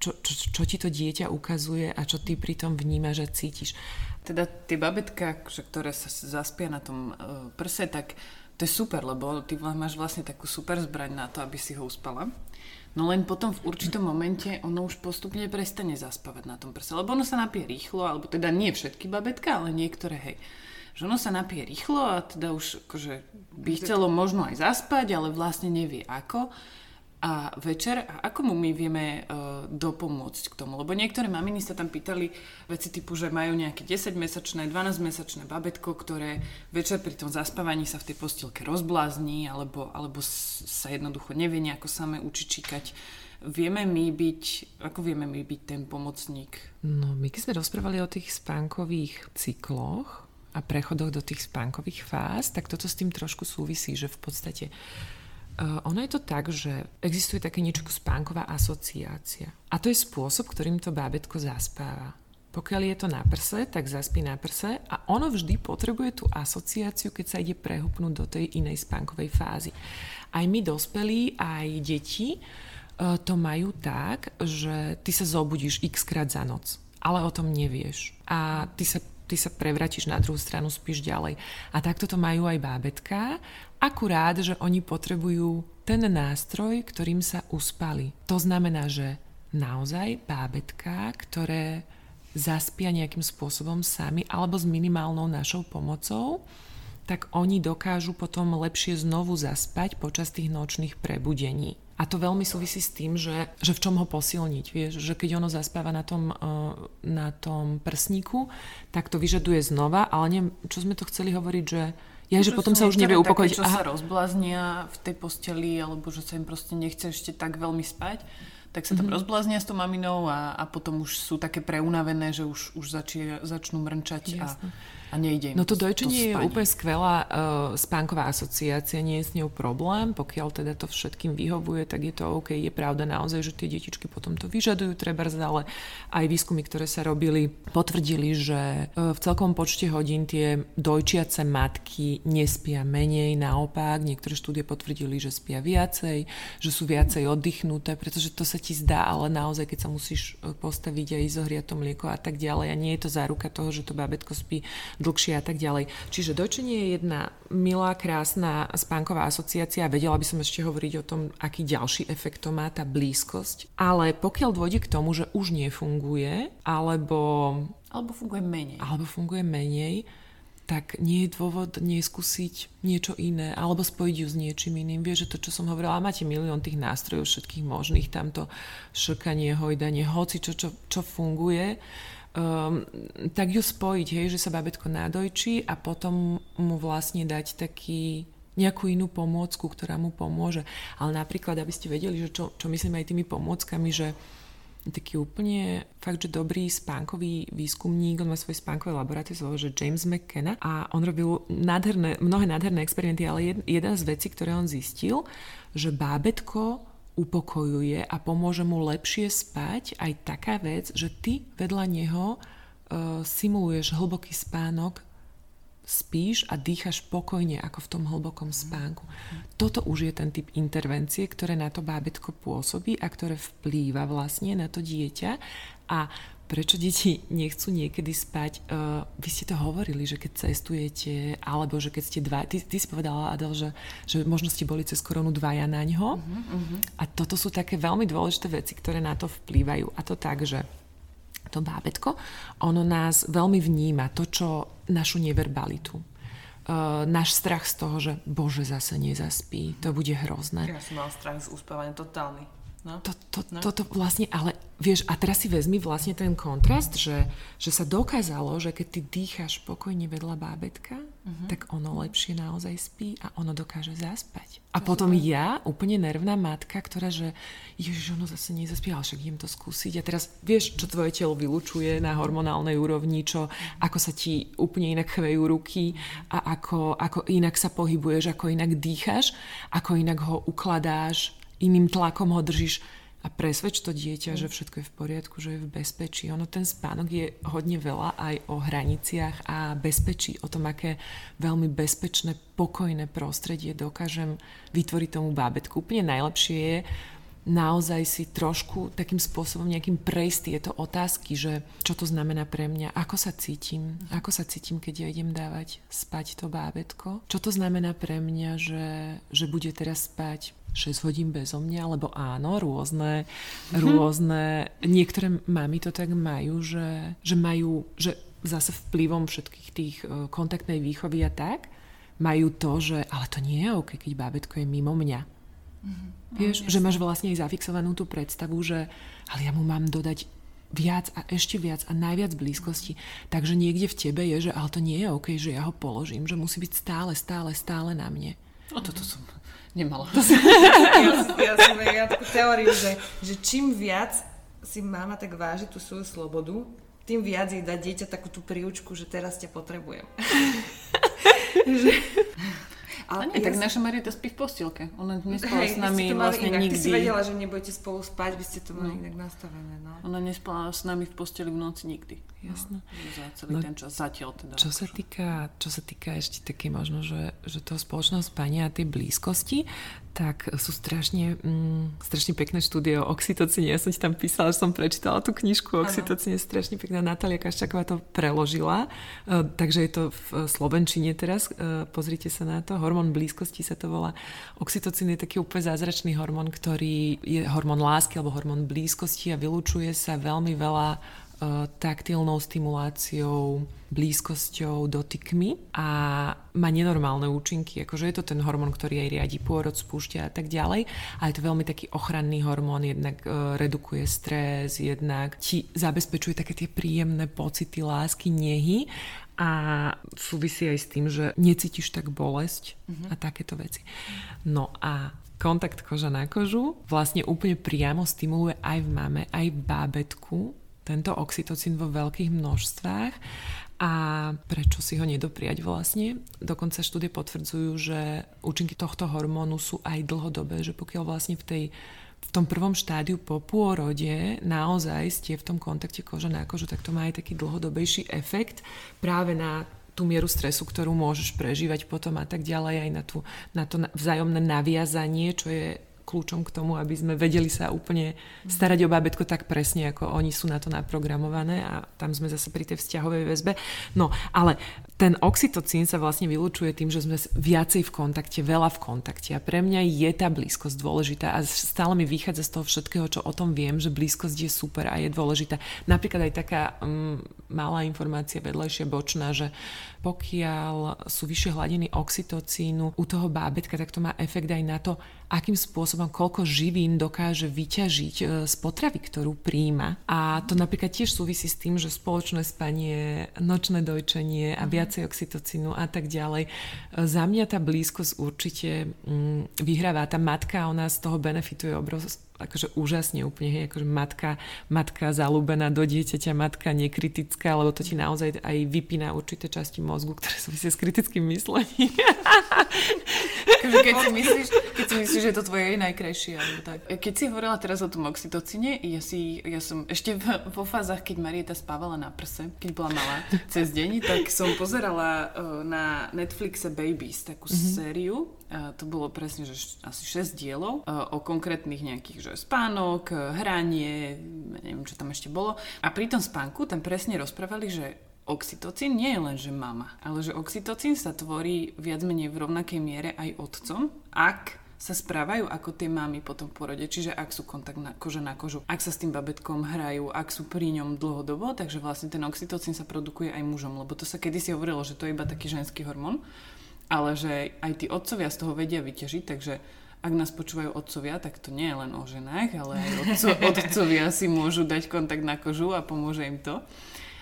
Speaker 3: čo, čo, čo ti to dieťa ukazuje a čo ty pri tom vnímaš a cítiš.
Speaker 2: Teda tie babetka, ktoré sa zaspia na tom e, prse, tak to je super, lebo ty máš vlastne takú super zbraň na to, aby si ho uspala. No len potom v určitom momente ono už postupne prestane zaspávať na tom prse, lebo ono sa napije rýchlo, alebo teda nie všetky babetka, ale niektoré, hej že ono sa napije rýchlo a teda už akože by chcelo možno aj zaspať, ale vlastne nevie ako. A večer, a ako mu my vieme uh, dopomôcť k tomu? Lebo niektoré maminy sa tam pýtali veci typu, že majú nejaké 10-mesačné, 12-mesačné babetko, ktoré večer pri tom zaspávaní sa v tej postielke rozblázni, alebo, alebo sa jednoducho nevie nejako same učiť číkať. Vieme my byť, ako vieme my byť ten pomocník?
Speaker 3: No, my keď sme rozprávali o tých spánkových cykloch, a prechodoch do tých spánkových fáz, tak toto s tým trošku súvisí, že v podstate ono je to tak, že existuje také niečo ako spánková asociácia. A to je spôsob, ktorým to bábetko zaspáva. Pokiaľ je to na prse, tak zaspí na prse a ono vždy potrebuje tú asociáciu, keď sa ide prehupnúť do tej inej spánkovej fázy. Aj my dospelí, aj deti uh, to majú tak, že ty sa zobudíš x krát za noc, ale o tom nevieš. A ty sa ty sa prevratíš na druhú stranu, spíš ďalej. A takto to majú aj bábetka, akurát, že oni potrebujú ten nástroj, ktorým sa uspali. To znamená, že naozaj bábetka, ktoré zaspia nejakým spôsobom sami alebo s minimálnou našou pomocou, tak oni dokážu potom lepšie znovu zaspať počas tých nočných prebudení. A to veľmi súvisí s tým, že, že v čom ho posilniť. Vieš, že keď ono zaspáva na tom, uh, na tom prsníku, tak to vyžaduje znova, ale neviem, čo sme to chceli hovoriť, že ja, že, že potom sa už nevie upokojiť.
Speaker 2: Také, čo Aha. sa rozbláznia v tej posteli, alebo že sa im proste nechce ešte tak veľmi spať, tak sa tam mm-hmm. rozbláznia s tou maminou a, a potom už sú také preunavené, že už, už začie, začnú mrnčať Jasne. a a nejde im
Speaker 3: No to dojčenie je úplne skvelá uh, spánková asociácia, nie je s ňou problém, pokiaľ teda to všetkým vyhovuje, tak je to OK. Je pravda naozaj, že tie detičky potom to vyžadujú, treba ale aj výskumy, ktoré sa robili, potvrdili, že uh, v celkom počte hodín tie dojčiace matky nespia menej, naopak, niektoré štúdie potvrdili, že spia viacej, že sú viacej oddychnuté, pretože to sa ti zdá, ale naozaj, keď sa musíš e, postaviť a ísť zohriať to mlieko a tak ďalej a nie je to záruka toho, že to bábetko spí dlhšie a tak ďalej. Čiže dojčenie je jedna milá, krásna spánková asociácia. Vedela by som ešte hovoriť o tom, aký ďalší efekt to má tá blízkosť. Ale pokiaľ dôjde k tomu, že už nefunguje, alebo...
Speaker 2: Alebo funguje menej.
Speaker 3: Alebo funguje menej, tak nie je dôvod neskúsiť niečo iné alebo spojiť ju s niečím iným. Vieš, že to, čo som hovorila, máte milión tých nástrojov všetkých možných, tamto šrkanie, hojdanie, hoci čo, čo, čo funguje um, tak ju spojiť, hej, že sa babetko nádojčí a potom mu vlastne dať taký nejakú inú pomôcku, ktorá mu pomôže. Ale napríklad, aby ste vedeli, že čo, čo myslím aj tými pomôckami, že taký úplne fakt, že dobrý spánkový výskumník, on má svoje spánkové laboratórium, že James McKenna a on robil nádherné, mnohé nádherné experimenty, ale jed, jeden z vecí, ktoré on zistil, že bábetko upokojuje a pomôže mu lepšie spať aj taká vec, že ty vedľa neho uh, simuluješ hlboký spánok, spíš a dýchaš pokojne ako v tom hlbokom spánku. Toto už je ten typ intervencie, ktoré na to bábetko pôsobí a ktoré vplýva vlastne na to dieťa a prečo deti nechcú niekedy spať. Uh, vy ste to hovorili, že keď cestujete, alebo že keď ste dva, ty, ty si povedala, Adel, že, že možno ste boli cez koronu dvaja na ňo. Uh-huh, uh-huh. A toto sú také veľmi dôležité veci, ktoré na to vplývajú. A to tak, že to bábetko, ono nás veľmi vníma, to, čo našu neverbalitu. Uh, náš strach z toho, že bože, zase nezaspí, to bude hrozné.
Speaker 2: Ja som mal strach z uspávania totálny.
Speaker 3: No. To, to, no. Toto vlastne, ale vieš, a teraz si vezmi vlastne ten kontrast, že, že sa dokázalo, že keď ty dýcháš pokojne vedľa bábetka, uh-huh. tak ono lepšie naozaj spí a ono dokáže zaspať. A to potom super. ja, úplne nervná matka, ktorá, že ježiš, ono zase nezaspí, ale však idem to skúsiť. A teraz vieš, čo tvoje telo vylučuje na hormonálnej úrovni, čo, ako sa ti úplne inak chvejú ruky a ako, ako inak sa pohybuješ, ako inak dýcháš, ako inak ho ukladáš, iným tlakom ho držíš a presvedč to dieťa, že všetko je v poriadku, že je v bezpečí. Ono ten spánok je hodne veľa aj o hraniciach a bezpečí, o tom, aké veľmi bezpečné, pokojné prostredie dokážem vytvoriť tomu bábetku. Úplne najlepšie je naozaj si trošku takým spôsobom nejakým prejsť tieto otázky, že čo to znamená pre mňa, ako sa cítim, ako sa cítim, keď ja idem dávať spať to bábetko, čo to znamená pre mňa, že, že bude teraz spať 6 hodín bezo mňa, lebo áno, rôzne, mm-hmm. rôzne, niektoré mami to tak majú, že, že majú, že zase vplyvom všetkých tých e, kontaktnej výchovy a tak, majú to, že ale to nie je OK, keď bábetko je mimo mňa. Mm-hmm. Vieš, no, že máš vlastne aj zafixovanú tú predstavu, že ale ja mu mám dodať viac a ešte viac a najviac blízkosti. Takže niekde v tebe je, že ale to nie je OK, že ja ho položím, že musí byť stále, stále, stále na mne.
Speaker 2: No toto som nemala.
Speaker 1: ja, ja som ja takú teóriu, že, že čím viac si máma tak váži tú svoju slobodu, tým viac jej dá dieťa takú tú príučku, že teraz ťa potrebujem.
Speaker 2: že, ale nie, tak naša Marita spí v postielke. Ona nespala Hej, s nami vlastne
Speaker 1: inak.
Speaker 2: nikdy.
Speaker 1: Ty si vedela, že nebudete spolu spať, by ste to mali no. inak nastavené. No.
Speaker 2: Ona nespala s nami v posteli v noci nikdy.
Speaker 3: Jasné.
Speaker 2: No, za celý no, ten čas, zatiaľ teda.
Speaker 3: Čo sa týka, čo sa týka ešte také možno, že, že toho spoločného spania a tej blízkosti, tak sú strašne, mm, strašne pekné štúdie o oxytocine. Ja som ti tam písala, že som prečítala tú knižku o oxytocine, strašne pekná. Natália Kaščaková to preložila, uh, takže je to v slovenčine teraz. Uh, pozrite sa na to. Hormón blízkosti sa to volá. Oxytocín je taký úplne zázračný hormón, ktorý je hormón lásky alebo hormón blízkosti a vylúčuje sa veľmi veľa taktilnou stimuláciou, blízkosťou, dotykmi a má nenormálne účinky. Akože je to ten hormón, ktorý aj riadi pôrod, spúšťa a tak ďalej. A je to veľmi taký ochranný hormón, jednak e, redukuje stres, jednak ti zabezpečuje také tie príjemné pocity lásky, nehy a súvisí aj s tým, že necítiš tak bolesť mm-hmm. a takéto veci. No a kontakt koža na kožu vlastne úplne priamo stimuluje aj v mame, aj v bábetku tento oxytocín vo veľkých množstvách a prečo si ho nedopriať vlastne. Dokonca štúdie potvrdzujú, že účinky tohto hormónu sú aj dlhodobé, že pokiaľ vlastne v tej v tom prvom štádiu po pôrode naozaj ste v tom kontakte koža na kožu, tak to má aj taký dlhodobejší efekt práve na tú mieru stresu, ktorú môžeš prežívať potom a tak ďalej, aj na, tú, na to vzájomné naviazanie, čo je kľúčom k tomu, aby sme vedeli sa úplne starať o bábetko tak presne, ako oni sú na to naprogramované a tam sme zase pri tej vzťahovej väzbe. No, ale ten oxytocín sa vlastne vylúčuje tým, že sme viacej v kontakte, veľa v kontakte a pre mňa je tá blízkosť dôležitá a stále mi vychádza z toho všetkého, čo o tom viem, že blízkosť je super a je dôležitá. Napríklad aj taká um, malá informácia vedlejšia bočná, že pokiaľ sú vyššie hladiny oxytocínu u toho bábetka, tak to má efekt aj na to, akým spôsobom, koľko živín dokáže vyťažiť e, z potravy, ktorú príjma. A to napríklad tiež súvisí s tým, že spoločné spanie, nočné dojčenie a mhm. viacej oxytocínu a tak ďalej. E, za mňa tá blízkosť určite mm, vyhráva. Tá matka, ona z toho benefituje obrovské akože úžasne úplne, hej, akože matka, matka zalúbená do dieťaťa, matka nekritická, lebo to ti naozaj aj vypína určité časti mozgu, ktoré súvisia s kritickým myslením.
Speaker 2: akože keď si myslíš, keď si myslíš, že to tvoje je najkrajšie, alebo tak. Keď si hovorila teraz o tom oxytocine, ja, si, ja som ešte v, vo fázach, keď Marieta spávala na prse, keď bola malá, cez deň, tak som pozerala uh, na Netflixe Babies, takú mm-hmm. sériu, to bolo presne, že asi 6 dielov uh, o konkrétnych nejakých, že spánok, hranie, neviem, čo tam ešte bolo. A pri tom spánku tam presne rozprávali, že oxytocín nie je len, že mama, ale že oxytocín sa tvorí viac menej v rovnakej miere aj otcom, ak sa správajú ako tie mamy potom v porode, čiže ak sú kontakt na koža na kožu, ak sa s tým babetkom hrajú, ak sú pri ňom dlhodobo, takže vlastne ten oxytocín sa produkuje aj mužom, lebo to sa kedysi hovorilo, že to je iba taký ženský hormón, ale že aj tí otcovia z toho vedia vyťažiť, takže ak nás počúvajú otcovia, tak to nie je len o ženách, ale aj otco, otcovia si môžu dať kontakt na kožu a pomôže im to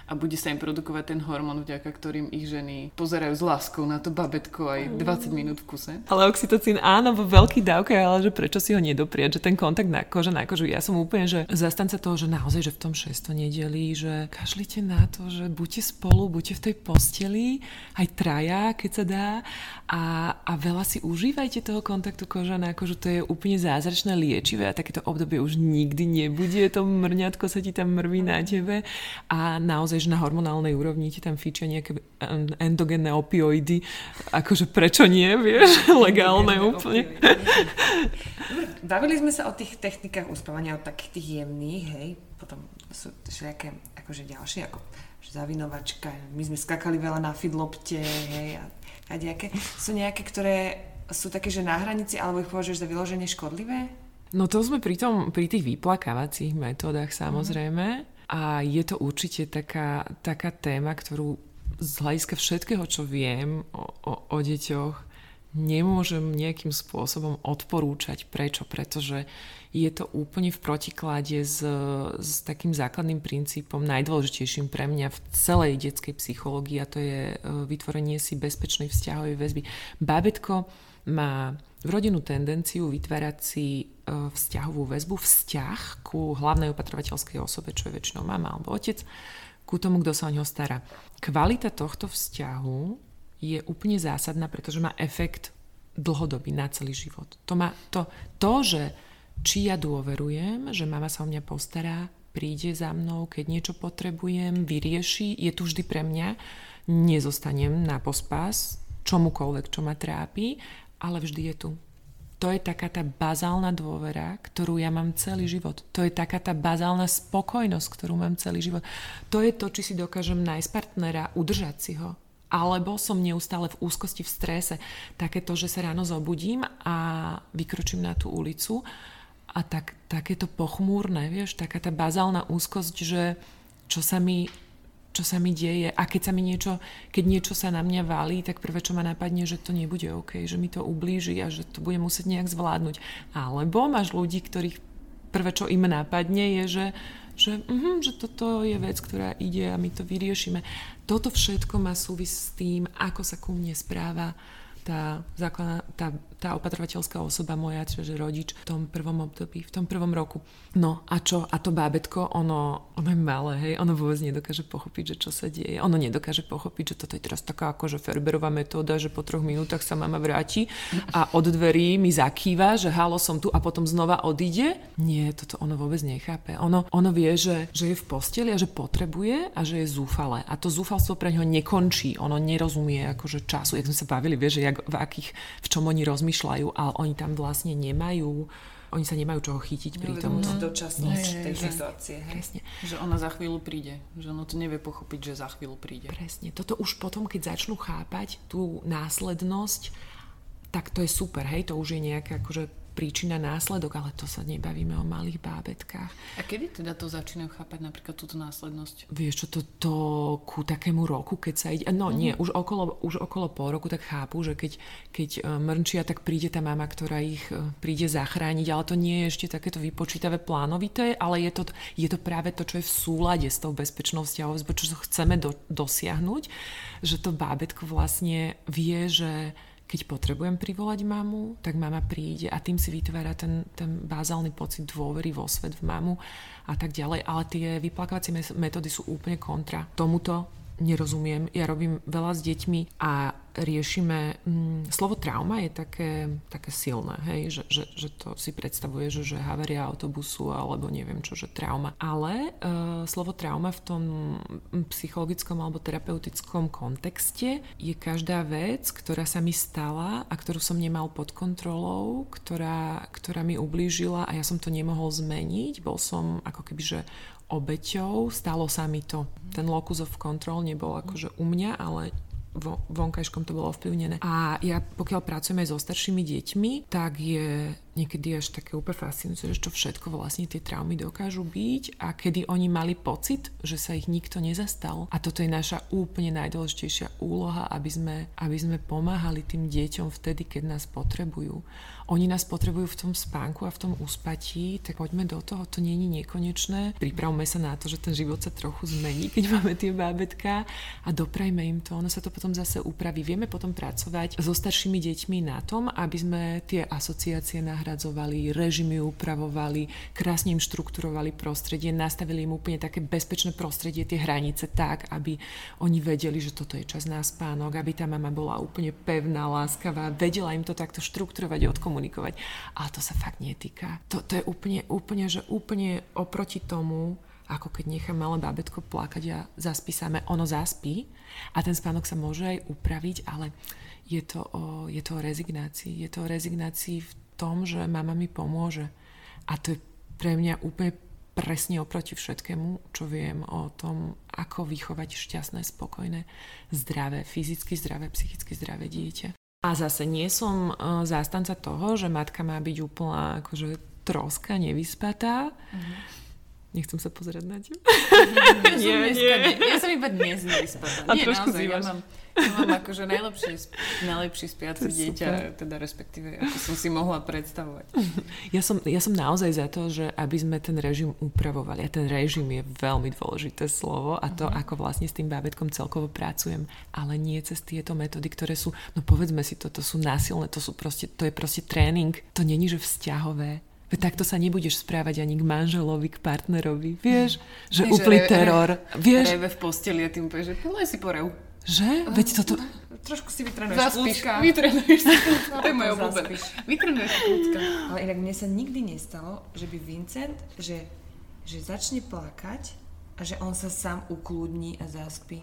Speaker 2: a bude sa im produkovať ten hormón, vďaka ktorým ich ženy pozerajú s láskou na to babetko aj 20 minút v kuse.
Speaker 3: Ale oxytocín áno, vo veľkých dávkach, ale že prečo si ho nedoprieť, že ten kontakt na koža na kožu. Ja som úplne, že zastanca toho, že naozaj, že v tom šesto nedelí, že kašlite na to, že buďte spolu, buďte v tej posteli, aj traja, keď sa dá. A, a veľa si užívajte toho kontaktu koža na kožu, to je úplne zázračné liečivé a takéto obdobie už nikdy nebude, to mrňatko sa ti tam mrví na tebe. A naozaj naozaj, že na hormonálnej úrovni ti tam fíčia nejaké endogenné opioidy, akože prečo nie, vieš, legálne úplne.
Speaker 1: Bavili sme sa o tých technikách uspávania, o takých tých jemných, hej, potom sú všelijaké akože ďalšie, ako zavinovačka, my sme skakali veľa na fidlopte, hej, a, a nejaké. Sú nejaké, ktoré sú také, že na hranici, alebo ich považuješ za vyloženie škodlivé?
Speaker 3: No to sme pri, tom, pri tých vyplakávacích metódach samozrejme. Mm-hmm. A je to určite taká, taká téma, ktorú z hľadiska všetkého, čo viem o, o, o deťoch, nemôžem nejakým spôsobom odporúčať. Prečo? Pretože je to úplne v protiklade s, s takým základným princípom, najdôležitejším pre mňa v celej detskej psychológii a to je e, vytvorenie si bezpečnej vzťahovej väzby. Bábetko má rodinnú tendenciu vytvárať si vzťahovú väzbu, vzťah ku hlavnej opatrovateľskej osobe, čo je väčšinou mama alebo otec, ku tomu, kto sa o neho stará. Kvalita tohto vzťahu je úplne zásadná, pretože má efekt dlhodobý na celý život. To, má, to, to, že či ja dôverujem, že mama sa o mňa postará, príde za mnou, keď niečo potrebujem, vyrieši, je tu vždy pre mňa, nezostanem na pospas čomukoľvek, čo ma trápi ale vždy je tu. To je taká tá bazálna dôvera, ktorú ja mám celý život. To je taká tá bazálna spokojnosť, ktorú mám celý život. To je to, či si dokážem nájsť partnera, udržať si ho. Alebo som neustále v úzkosti, v strese. Také to, že sa ráno zobudím a vykročím na tú ulicu a tak, takéto pochmúrne, vieš, taká tá bazálna úzkosť, že čo sa mi čo sa mi deje a keď sa mi niečo, keď niečo sa na mňa valí, tak prvé, čo ma napadne, že to nebude OK, že mi to ublíži a že to budem musieť nejak zvládnuť. Alebo máš ľudí, ktorých prvé, čo im napadne, je, že, že, uh-huh, že toto je vec, ktorá ide a my to vyriešime. Toto všetko má súvis s tým, ako sa ku mne správa tá tá, tá opatrovateľská osoba moja, čiže rodič v tom prvom období, v tom prvom roku. No a čo? A to bábetko, ono, ono je malé, hej, ono vôbec nedokáže pochopiť, že čo sa deje. Ono nedokáže pochopiť, že toto je teraz taká akože Ferberová metóda, že po troch minútach sa mama vráti a od dverí mi zakýva, že halo som tu a potom znova odíde. Nie, toto ono vôbec nechápe. Ono, ono vie, že, že je v posteli a že potrebuje a že je zúfale. A to zúfalstvo pre ňo nekončí. Ono nerozumie akože času. Jak sme sa bavili, vie, že jak, v, akých, v čom oni rozmýšľajú, ale oni tam vlastne nemajú oni sa nemajú čoho chytiť pri tom.
Speaker 1: dočasnosť tej situácie.
Speaker 3: Presne.
Speaker 2: Že ona za chvíľu príde. Že ono to nevie pochopiť, že za chvíľu príde.
Speaker 3: Presne. Toto už potom, keď začnú chápať tú následnosť, tak to je super, hej, to už je nejaká akože príčina, následok, ale to sa nebavíme o malých bábetkách.
Speaker 2: A kedy teda to začínajú chápať napríklad túto následnosť?
Speaker 3: Vieš čo, to, to ku takému roku, keď sa ide, no mm-hmm. nie, už okolo, už okolo pol roku tak chápu, že keď, keď e, mrnčia, tak príde tá mama, ktorá ich e, príde zachrániť, ale to nie je ešte takéto vypočítavé plánovité, ale je to, je to práve to, čo je v súlade s tou bezpečnosťou, čo chceme do, dosiahnuť, že to bábetko vlastne vie, že keď potrebujem privolať mamu, tak mama príde a tým si vytvára ten, ten bázálny pocit dôvery vo svet, v mamu a tak ďalej. Ale tie vyplakovacie metódy sú úplne kontra tomuto nerozumiem. Ja robím veľa s deťmi a riešime... Mm, slovo trauma je také, také silné, hej? Že, že, že to si predstavuje, že, že haveria autobusu alebo neviem čo, že trauma. Ale e, slovo trauma v tom psychologickom alebo terapeutickom kontexte je každá vec, ktorá sa mi stala a ktorú som nemal pod kontrolou, ktorá, ktorá mi ublížila a ja som to nemohol zmeniť. Bol som ako keby, že obeťou, stalo sa mi to. Ten locus of control nebol akože u mňa, ale vo, vonkajškom to bolo ovplyvnené. A ja pokiaľ pracujem aj so staršími deťmi, tak je niekedy až také úplne fascinujúce, že čo všetko vlastne tie traumy dokážu byť a kedy oni mali pocit, že sa ich nikto nezastal. A toto je naša úplne najdôležitejšia úloha, aby sme, aby sme pomáhali tým deťom vtedy, keď nás potrebujú. Oni nás potrebujú v tom spánku a v tom uspatí, tak poďme do toho, to nie je nekonečné. Pripravme sa na to, že ten život sa trochu zmení, keď máme tie bábetka a doprajme im to. Ono sa to potom zase upraví. Vieme potom pracovať so staršími deťmi na tom, aby sme tie asociácie nahradzovali, režimy upravovali, krásne im štrukturovali prostredie, nastavili im úplne také bezpečné prostredie, tie hranice tak, aby oni vedeli, že toto je čas na spánok, aby tá mama bola úplne pevná, láskavá, vedela im to takto štrukturovať a odkomunikovať. Ale to sa fakt netýka. To, to je úplne, úplne, že úplne oproti tomu, ako keď nechá malé bábetko plakať a zaspí sa, ono zaspí a ten spánok sa môže aj upraviť, ale je to o, je to o rezignácii. Je to o rezignácii v tom, že mama mi pomôže. A to je pre mňa úplne presne oproti všetkému, čo viem o tom, ako vychovať šťastné, spokojné, zdravé, fyzicky zdravé, psychicky zdravé dieťa. A zase nie som uh, zástanca toho, že matka má byť úplná akože troska, nevyspatá. Uh-huh. Nechcem sa pozerať na teba.
Speaker 2: Ja, nie, som nie. Ne, ja som iba dnes nevyspatá.
Speaker 3: A nie, trošku naozaj,
Speaker 2: ja mám, ja mám akože najlepšie, najlepšie spiace dieťa, teda respektíve, ako som si mohla predstavovať.
Speaker 3: Ja som, ja som naozaj za to, že aby sme ten režim upravovali. A ten režim je veľmi dôležité slovo a to, uh-huh. ako vlastne s tým bábetkom celkovo pracujem. Ale nie cez tieto metódy, ktoré sú, no povedzme si to, to sú násilné, to, sú proste, to je proste tréning. To není, že vzťahové. Veď takto sa nebudeš správať ani k manželovi, k partnerovi. Vieš, že úplný teror. Vieš?
Speaker 2: Reve v posteli a tým povieš, že si porev.
Speaker 3: Že? Veď toto...
Speaker 1: Trošku si vytrenuješ
Speaker 2: Zaspíš, kľúčka. Vytrenuješ si kľúčka. To je moje obľúbené. Vytrenuješ si kľúčka.
Speaker 1: Ale inak mne sa nikdy nestalo, že by Vincent, že, že začne plakať a že on sa sám ukludní a zaspí.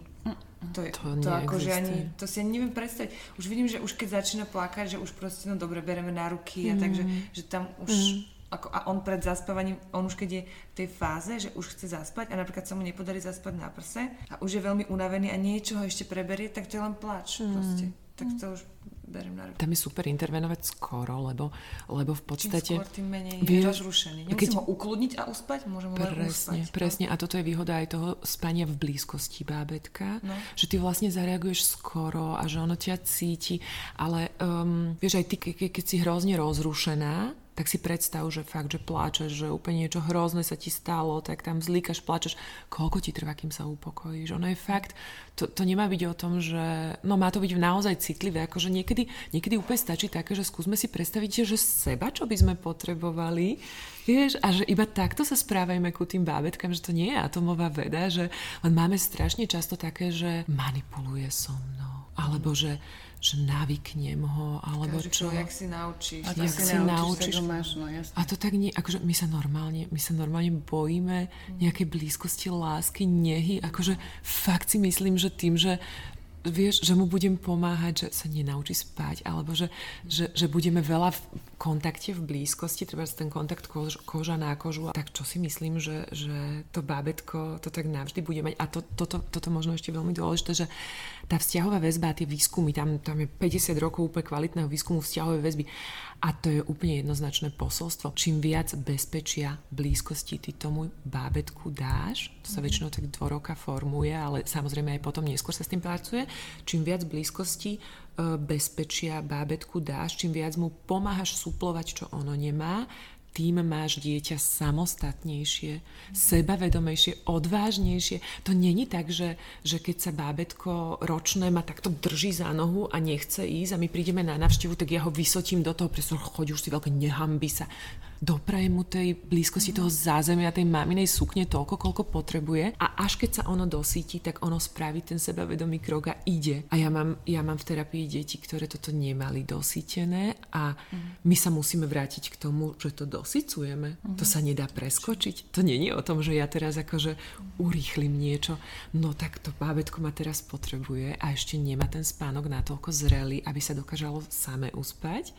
Speaker 1: To, je, to, to akože ani, to si ani neviem predstaviť. Už vidím, že už keď začína plakať, že už proste, no dobre, bereme na ruky mm. a takže, že tam už mm ako, a on pred zaspávaním, on už keď je v tej fáze, že už chce zaspať a napríklad sa mu nepodarí zaspať na prse a už je veľmi unavený a niečo ho ešte preberie, tak to je len plač mm. proste. Tak to už beriem na ruku.
Speaker 3: Tam je super intervenovať skoro, lebo, lebo v podstate...
Speaker 1: Čím skôr, tým menej je rozrušený. Nemusím keď... ho ukludniť a uspať, môžem ho
Speaker 3: presne,
Speaker 1: uspať.
Speaker 3: No. Presne, a toto je výhoda aj toho spania v blízkosti bábetka, no. že ty vlastne zareaguješ skoro a že ono ťa cíti, ale um, vieš aj ty, ke, keď si hrozne rozrušená, tak si predstav, že fakt, že pláčeš, že úplne niečo hrozné sa ti stalo, tak tam zlíkaš, pláčeš, koľko ti trvá, kým sa upokojíš. Ono je fakt, to, to nemá byť o tom, že, no má to byť naozaj citlivé, akože niekedy, niekedy úplne stačí také, že skúsme si predstaviť, že seba, čo by sme potrebovali, vieš, a že iba takto sa správajme ku tým bábetkám, že to nie je atomová veda, že len máme strašne často také, že manipuluje so mnou, alebo že že navyknem ho, alebo
Speaker 1: Každý
Speaker 3: čo.
Speaker 1: jak si naučíš.
Speaker 2: A to
Speaker 3: Jak
Speaker 2: si naučíš,
Speaker 3: naučíš.
Speaker 2: máš, no jasne.
Speaker 3: A to tak nie, akože my sa normálne, my sa normálne bojíme nejakej blízkosti, lásky, nehy, akože fakt si myslím, že tým, že vieš, že mu budem pomáhať, že sa nenaučí spať, alebo že, že, že budeme veľa v kontakte, v blízkosti, treba ten kontakt kož, koža na kožu, tak čo si myslím, že, že to bábetko to tak navždy bude mať. A to, toto, toto možno ešte veľmi dôležité, že tá vzťahová väzba a tie výskumy, tam, tam je 50 rokov úplne kvalitného výskumu vzťahovej väzby a to je úplne jednoznačné posolstvo. Čím viac bezpečia, blízkosti ty tomu bábetku dáš, to sa väčšinou tak dvo roka formuje, ale samozrejme aj potom neskôr sa s tým pracuje, čím viac blízkosti, e, bezpečia bábetku dáš, čím viac mu pomáhaš suplovať, čo ono nemá, tým máš dieťa samostatnejšie, sebavedomejšie, odvážnejšie. To není tak, že, že keď sa bábetko ročné ma takto drží za nohu a nechce ísť a my prídeme na návštevu, tak ja ho vysotím do toho, presne chodí už si veľké, nehambi sa. Doprajem mu tej blízkosti toho zázemia, tej maminej sukne toľko, koľko potrebuje a až keď sa ono dosíti, tak ono spraví ten sebavedomý krok a ide. A ja mám, ja mám v terapii deti, ktoré toto nemali dosítené a my sa musíme vrátiť k tomu, že to dosycujeme. To sa nedá preskočiť. To je o tom, že ja teraz akože urýchlim niečo. No tak to bábetko ma teraz potrebuje a ešte nemá ten spánok natoľko zrelý, aby sa dokážalo same uspať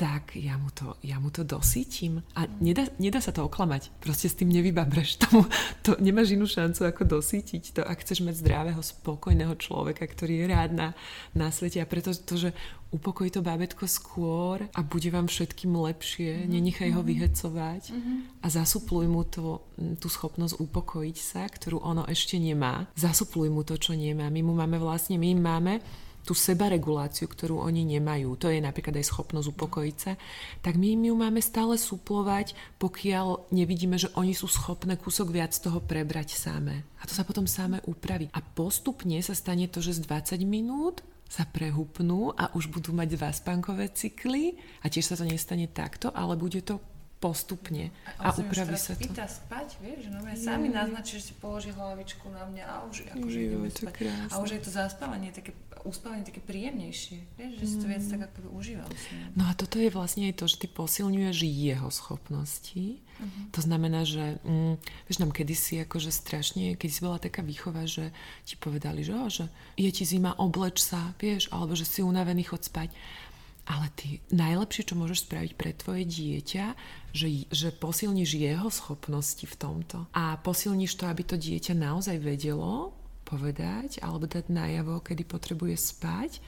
Speaker 3: tak ja mu to, ja mu to dosítim. A nedá, nedá sa to oklamať. Proste s tým nevybabreš. Tomu, to nemáš inú šancu, ako dosítiť to, ak chceš mať zdravého, spokojného človeka, ktorý je rád na, na svete. A preto to, že upokojí to bábetko skôr a bude vám všetkým lepšie, mm-hmm. nenechaj ho vyhecovať mm-hmm. a zasupluj mu to, tú schopnosť upokojiť sa, ktorú ono ešte nemá. Zasupluj mu to, čo nemá. My mu máme vlastne, my máme tú sebareguláciu, ktorú oni nemajú, to je napríklad aj schopnosť upokojiť sa, tak my im ju máme stále suplovať, pokiaľ nevidíme, že oni sú schopné kúsok viac toho prebrať samé. A to sa potom samé upraví. A postupne sa stane to, že z 20 minút sa prehupnú a už budú mať dva spánkové cykly a tiež sa to nestane takto, ale bude to postupne a,
Speaker 1: on
Speaker 3: upraví
Speaker 1: sa
Speaker 3: to.
Speaker 1: pýta spať, vieš, že no, sami naznačí, že si položí hlavičku na mňa a už akože
Speaker 3: Jo,
Speaker 1: ideme spať.
Speaker 3: krásne.
Speaker 1: A už je to zaspávanie, také, uspávanie také príjemnejšie, vieš, že si to viac tak ako užívam.
Speaker 3: No a toto je vlastne aj to, že ty posilňuješ jeho schopnosti.
Speaker 1: Mhm.
Speaker 3: To znamená, že mm, vieš nám kedysi akože strašne, keď si bola taká výchova, že ti povedali, že, oh, že je ti zima, obleč sa, vieš, alebo že si unavený, chod spať. Ale ty najlepšie, čo môžeš spraviť pre tvoje dieťa, že, že posilníš jeho schopnosti v tomto. A posilníš to, aby to dieťa naozaj vedelo povedať alebo dať najavo, kedy potrebuje spať.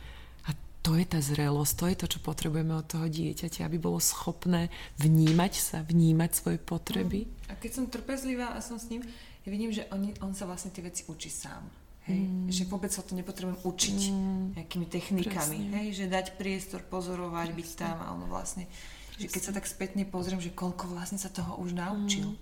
Speaker 3: A to je tá zrelosť, to je to, čo potrebujeme od toho dieťaťa, aby bolo schopné vnímať sa, vnímať svoje potreby.
Speaker 1: A keď som trpezlivá a som s ním, ja vidím, že on, on sa vlastne tie veci učí sám. Hej? Mm. Že vôbec sa to nepotrebujem učiť mm. nejakými technikami.
Speaker 3: Presne.
Speaker 1: Hej? Že dať priestor, pozorovať, byť tam a ono vlastne, že keď sa tak spätne pozriem, že koľko vlastne sa toho už naučil.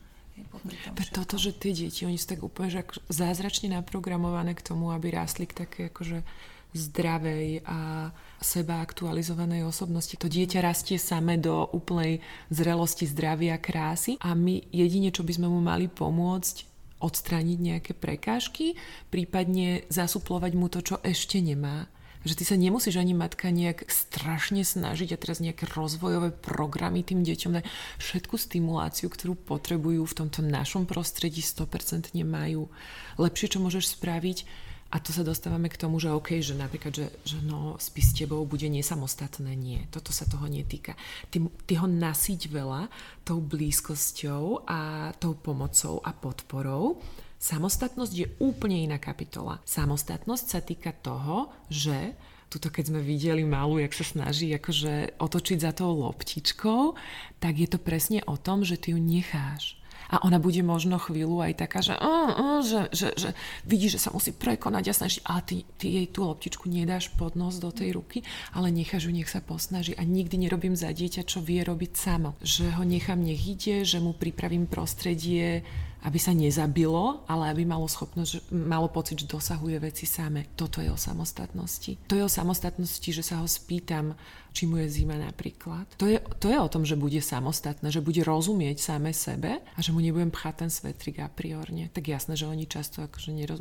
Speaker 1: Popri tom
Speaker 3: Pre toto, že tie deti, oni sú tak úplne že zázračne naprogramované k tomu, aby rástli k také akože zdravej a seba aktualizovanej osobnosti. To dieťa rastie same do úplnej zrelosti, zdravia, krásy a my jedine, čo by sme mu mali pomôcť, odstrániť nejaké prekážky, prípadne zasuplovať mu to, čo ešte nemá. Že ty sa nemusíš ani matka nejak strašne snažiť a teraz nejaké rozvojové programy tým deťom dať všetku stimuláciu, ktorú potrebujú v tomto našom prostredí 100% majú. Lepšie, čo môžeš spraviť, a to sa dostávame k tomu, že OK, že napríklad, že, že no, spí s tebou bude nesamostatné. Nie, toto sa toho netýka. Ty, ty ho nasíť veľa tou blízkosťou a tou pomocou a podporou. Samostatnosť je úplne iná kapitola. Samostatnosť sa týka toho, že tuto keď sme videli malú, jak sa snaží akože otočiť za tou loptičkou, tak je to presne o tom, že ty ju necháš. A ona bude možno chvíľu aj taká, že, uh, uh, že, že, že vidí, že sa musí prekonať a snažiť, ale ty, ty jej tú loptičku nedáš pod nos do tej ruky, ale necháš ju, nech sa posnaží a nikdy nerobím za dieťa, čo vie robiť samo. Že ho nechám, nech ide, že mu pripravím prostredie, aby sa nezabilo, ale aby malo schopnosť, malo pocit, že dosahuje veci same. Toto je o samostatnosti. To je o samostatnosti, že sa ho spýtam, či mu je zima napríklad. To je, to je o tom, že bude samostatné, že bude rozumieť same sebe a že mu nebudem pchať ten svetrik a priorne. Tak jasné, že oni často akože neroz...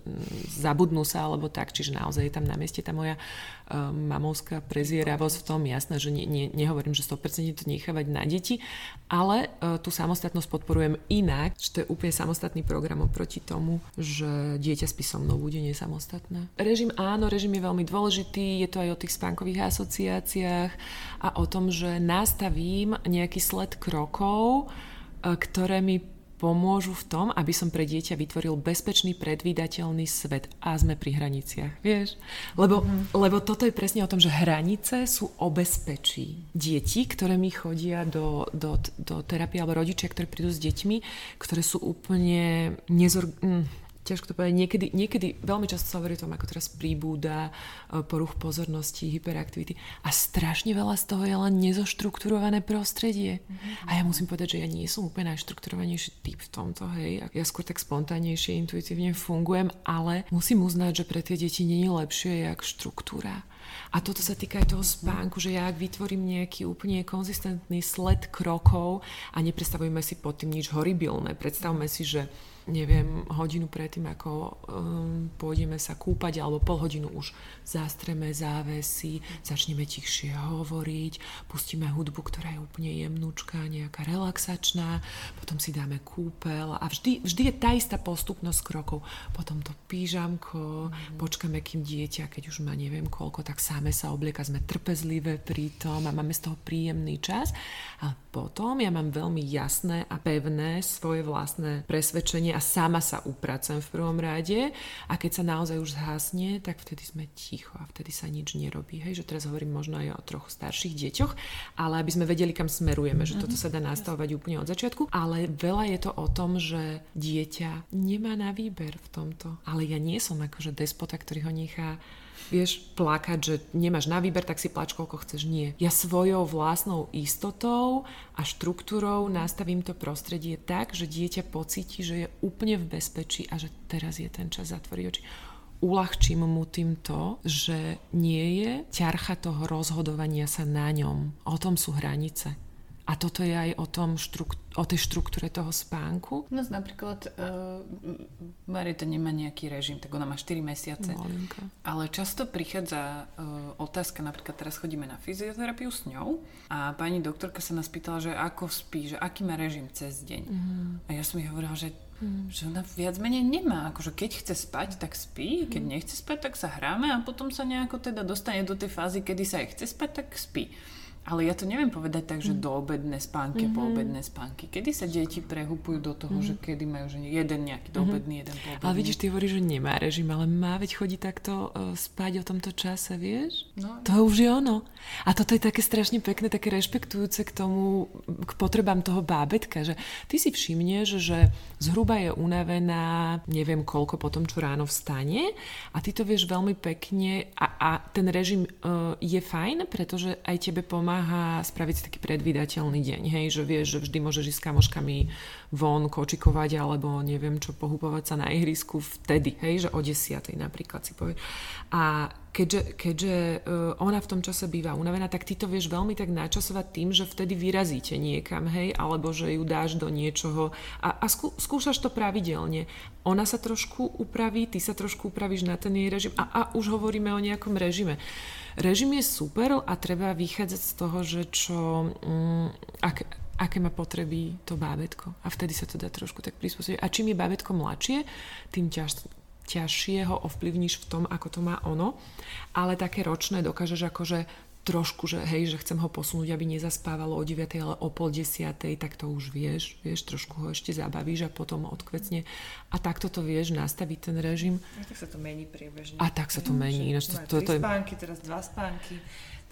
Speaker 3: zabudnú sa alebo tak, čiže naozaj je tam na mieste tá moja uh, mamovská prezieravosť v tom, jasné, že ne, ne, nehovorím, že 100% to nechávať na deti, ale uh, tú samostatnosť podporujem inak, že to je úplne samostatný program oproti tomu, že dieťa spí so mnou bude nesamostatné. Režim áno, režim je veľmi dôležitý, je to aj o tých spánkových asociáciách, a o tom, že nastavím nejaký sled krokov, e, ktoré mi pomôžu v tom, aby som pre dieťa vytvoril bezpečný, predvídateľný svet. A sme pri hraniciach, vieš? Lebo, mm-hmm. lebo toto je presne o tom, že hranice sú o bezpečí. Deti, ktoré mi chodia do, do, do terapie, alebo rodičia, ktorí prídu s deťmi, ktoré sú úplne nezor... Ťažko to povedať, niekedy, niekedy veľmi často sa hovorí o tom, ako teraz príbúda e, poruch pozornosti, hyperaktivity a strašne veľa z toho je len nezoštrukturované prostredie. Mm-hmm. A ja musím povedať, že ja nie som úplne najštrukturovanejší typ v tomto, hej. Ja skôr tak spontánnejšie, intuitívne fungujem, ale musím uznať, že pre tie deti nie je lepšie jak štruktúra. A toto sa týka aj toho spánku, že ja ak vytvorím nejaký úplne konzistentný sled krokov a nepredstavujeme si pod tým nič horibilné, predstavme si, že neviem, hodinu predtým, ako um, pôjdeme sa kúpať, alebo pol hodinu už zastreme závesy, začneme tichšie hovoriť, pustíme hudbu, ktorá je úplne jemnúčka, nejaká relaxačná, potom si dáme kúpel a vždy, vždy je tá istá postupnosť krokov. Potom to pížamko, mm. počkáme, kým dieťa, keď už má neviem koľko, tak sáme sa oblieka, sme trpezlivé pri tom a máme z toho príjemný čas. A potom ja mám veľmi jasné a pevné svoje vlastné presvedčenie a sama sa upracujem v prvom rade a keď sa naozaj už zhasne, tak vtedy sme ticho a vtedy sa nič nerobí. Hej, že teraz hovorím možno aj o trochu starších deťoch, ale aby sme vedeli, kam smerujeme, že toto mhm. sa dá nastavovať úplne od začiatku, ale veľa je to o tom, že dieťa nemá na výber v tomto. Ale ja nie som akože despota, ktorý ho nechá vieš, plakať, že nemáš na výber, tak si plač koľko chceš. Nie. Ja svojou vlastnou istotou a štruktúrou nastavím to prostredie tak, že dieťa pocíti, že je úplne v bezpečí a že teraz je ten čas zatvoriť oči uľahčím mu tým to, že nie je ťarcha toho rozhodovania sa na ňom. O tom sú hranice. A toto je aj o, tom štrukt- o tej štruktúre toho spánku.
Speaker 2: No napríklad uh, Marita nemá nejaký režim, tak ona má 4 mesiace. Malinka. Ale často prichádza uh, otázka, napríklad teraz chodíme na fyzioterapiu s ňou a pani doktorka sa nás pýtala, že ako spí, že aký má režim cez deň. Mm. A ja som jej hovorila, že Mm. Že ona viac menej nemá. Akože keď chce spať, tak spí. Keď mm. nechce spať, tak sa hráme a potom sa nejako teda dostane do tej fázy, kedy sa jej chce spať, tak spí. Ale ja to neviem povedať tak, že mm. do obedné spánky, mm-hmm. po obedné spánky. Kedy sa deti prehupujú do toho, mm-hmm. že kedy majú že jeden nejaký do obedný, mm-hmm. jeden.
Speaker 3: Ale vidíš, ty hovoríš, že nemá režim, ale má veď chodí takto uh, spať o tomto čase, vieš? No, to už je ono. A toto je také strašne pekné, také rešpektujúce k tomu, k potrebám toho bábetka, že ty si všimneš, že zhruba je unavená, neviem koľko potom, čo ráno vstane a ty to vieš veľmi pekne a, a ten režim uh, je fajn, pretože aj tebe pomáha pomáha spraviť si taký predvídateľný deň, hej, že vieš, že vždy môžeš ísť s kamoškami von kočikovať alebo neviem čo, pohupovať sa na ihrisku vtedy, hej, že o desiatej napríklad si povie. A keďže, keďže uh, ona v tom čase býva unavená, tak ty to vieš veľmi tak načasovať tým, že vtedy vyrazíte niekam, hej, alebo že ju dáš do niečoho a, a skú, skúšaš to pravidelne. Ona sa trošku upraví, ty sa trošku upravíš na ten jej režim a, a už hovoríme o nejakom režime. Režim je super a treba vychádzať z toho, že čo, um, ak, aké má potreby to bábetko. A vtedy sa to dá trošku tak prispôsobiť. A čím je bábetko mladšie, tým ťaž, ťažšie ho ovplyvníš v tom, ako to má ono. Ale také ročné dokážeš akože trošku, že hej, že chcem ho posunúť, aby nezaspávalo o 9, ale o pol 10, tak to už vieš, vieš, trošku ho ešte zabavíš a potom odkvecne. A takto to vieš nastaviť ten režim.
Speaker 2: A tak sa to mení priebežne.
Speaker 3: A tak sa to mení.
Speaker 2: Ináč to, to, to, to, spánky, teraz dva spánky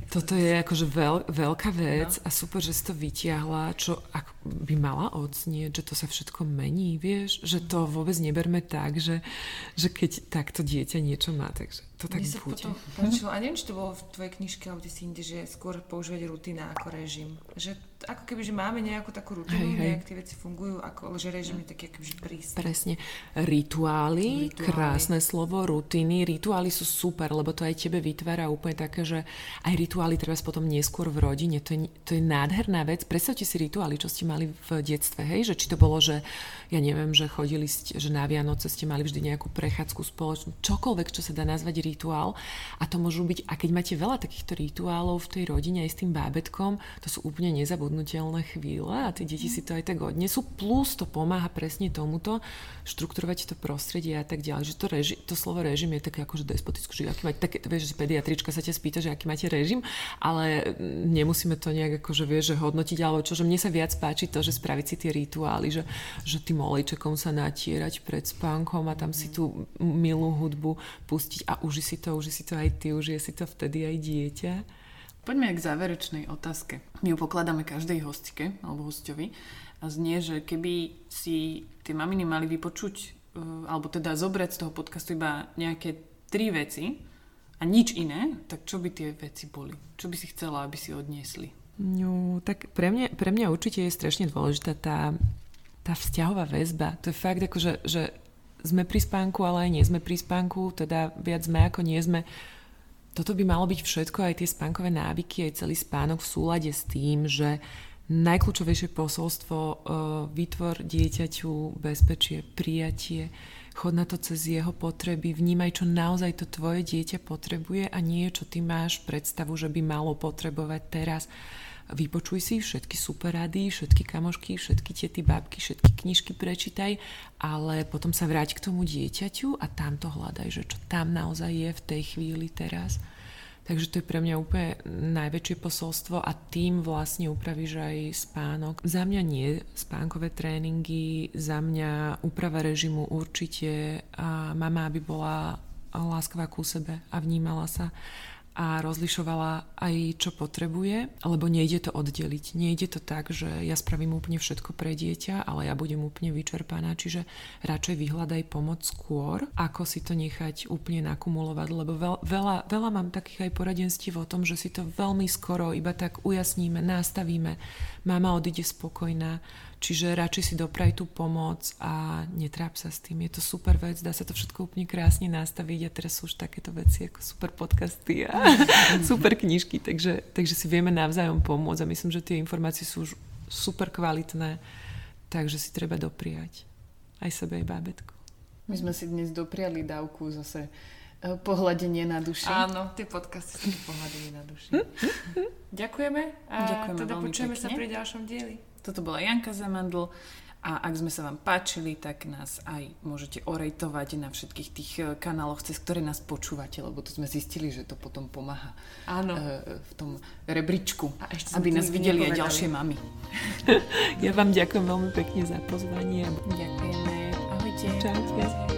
Speaker 3: Toto je akože veľ, veľká vec no. a super, že si to vytiahla, čo ak by mala odznieť, že to sa všetko mení, vieš, že to vôbec neberme tak, že, že keď takto dieťa niečo má, takže to tak Mne sa bude. potom
Speaker 1: páčilo, a neviem, či to bolo v tvojej knižke alebo si inde, že skôr používať rutina ako režim. Že ako keby, že máme nejakú takú rutinu, hej, hej. nejak tie veci fungujú, ako, že režim je taký akoby prísny.
Speaker 3: Presne. Rituály, rituály, krásne slovo, rutiny. Rituály sú super, lebo to aj tebe vytvára úplne také, že aj rituály treba potom neskôr v rodine. To je, to je nádherná vec. Predstavte si rituály, čo ste mali v detstve, hej? Že či to bolo, že ja neviem, že chodili ste, že na Vianoce ste mali vždy nejakú prechádzku spoločnú, čokoľvek, čo sa dá nazvať rituál. A to môžu byť, a keď máte veľa takýchto rituálov v tej rodine aj s tým bábetkom, to sú úplne nezabudnutelné chvíle a tie deti si to aj tak odnesú. Plus to pomáha presne tomuto, štrukturovať to prostredie a tak ďalej. Že to, reži, to slovo režim je také akože despotické, že aký máte, také, vieš, že pediatrička sa ťa spýta, že aký máte režim, ale nemusíme to nejak akože vieš, že hodnotiť, alebo čo, že mne sa viac páči to, že spraviť si tie rituály, že, že tým olejčekom sa natierať pred spánkom a tam si tú milú hudbu pustiť a uži si to, uži si to aj ty, užije si to vtedy aj dieťa.
Speaker 2: Poďme k záverečnej otázke. My ju pokladáme každej hostke alebo hostovi a znie, že keby si tie maminy mali vypočuť e, alebo teda zobrať z toho podcastu iba nejaké tri veci a nič iné, tak čo by tie veci boli? Čo by si chcela, aby si odniesli?
Speaker 3: No, tak pre mňa, pre mňa určite je strašne dôležitá tá, tá vzťahová väzba. To je fakt ako, že, že sme pri spánku, ale aj nie sme pri spánku, teda viac sme ako nie sme toto by malo byť všetko, aj tie spánkové návyky, aj celý spánok v súlade s tým, že najkľúčovejšie posolstvo uh, vytvor dieťaťu bezpečie, prijatie, chod na to cez jeho potreby, vnímaj, čo naozaj to tvoje dieťa potrebuje a nie, čo ty máš predstavu, že by malo potrebovať teraz. Vypočuj si všetky super rady, všetky kamošky, všetky tety, babky, všetky knižky prečítaj, ale potom sa vráť k tomu dieťaťu a tam to hľadaj, že čo tam naozaj je v tej chvíli teraz. Takže to je pre mňa úplne najväčšie posolstvo a tým vlastne upravíš aj spánok. Za mňa nie spánkové tréningy, za mňa úprava režimu určite a mama, aby bola láskavá ku sebe a vnímala sa a rozlišovala aj, čo potrebuje, lebo nejde to oddeliť. Nejde to tak, že ja spravím úplne všetko pre dieťa, ale ja budem úplne vyčerpaná, čiže radšej vyhľadaj pomoc skôr, ako si to nechať úplne nakumulovať, lebo veľa, veľa mám takých aj poradenstiev o tom, že si to veľmi skoro iba tak ujasníme, nastavíme, mama odíde spokojná, Čiže radšej si dopraj tú pomoc a netráp sa s tým. Je to super vec, dá sa to všetko úplne krásne nastaviť a teraz sú už takéto veci ako super podcasty a super knižky, takže, takže si vieme navzájom pomôcť a myslím, že tie informácie sú už super kvalitné, takže si treba dopriať aj sebe, aj bábetku.
Speaker 2: My sme si dnes dopriali dávku zase pohľadenie na duši.
Speaker 1: Áno, tie podcasty sú pohľadenie na duši. Ďakujeme a Ďakujeme teda počujeme pekne. sa pri ďalšom dieli.
Speaker 2: Toto bola Janka Zamandl a ak sme sa vám páčili, tak nás aj môžete orejtovať na všetkých tých eh, kanáloch, cez ktoré nás počúvate, lebo to sme zistili, že to potom pomáha Áno. Eh, v tom rebríčku, a ešte aby nás videli aj ďalšie mamy.
Speaker 3: ja vám ďakujem veľmi pekne za pozvanie.
Speaker 2: Ďakujeme. Ahojte.
Speaker 3: Čaute.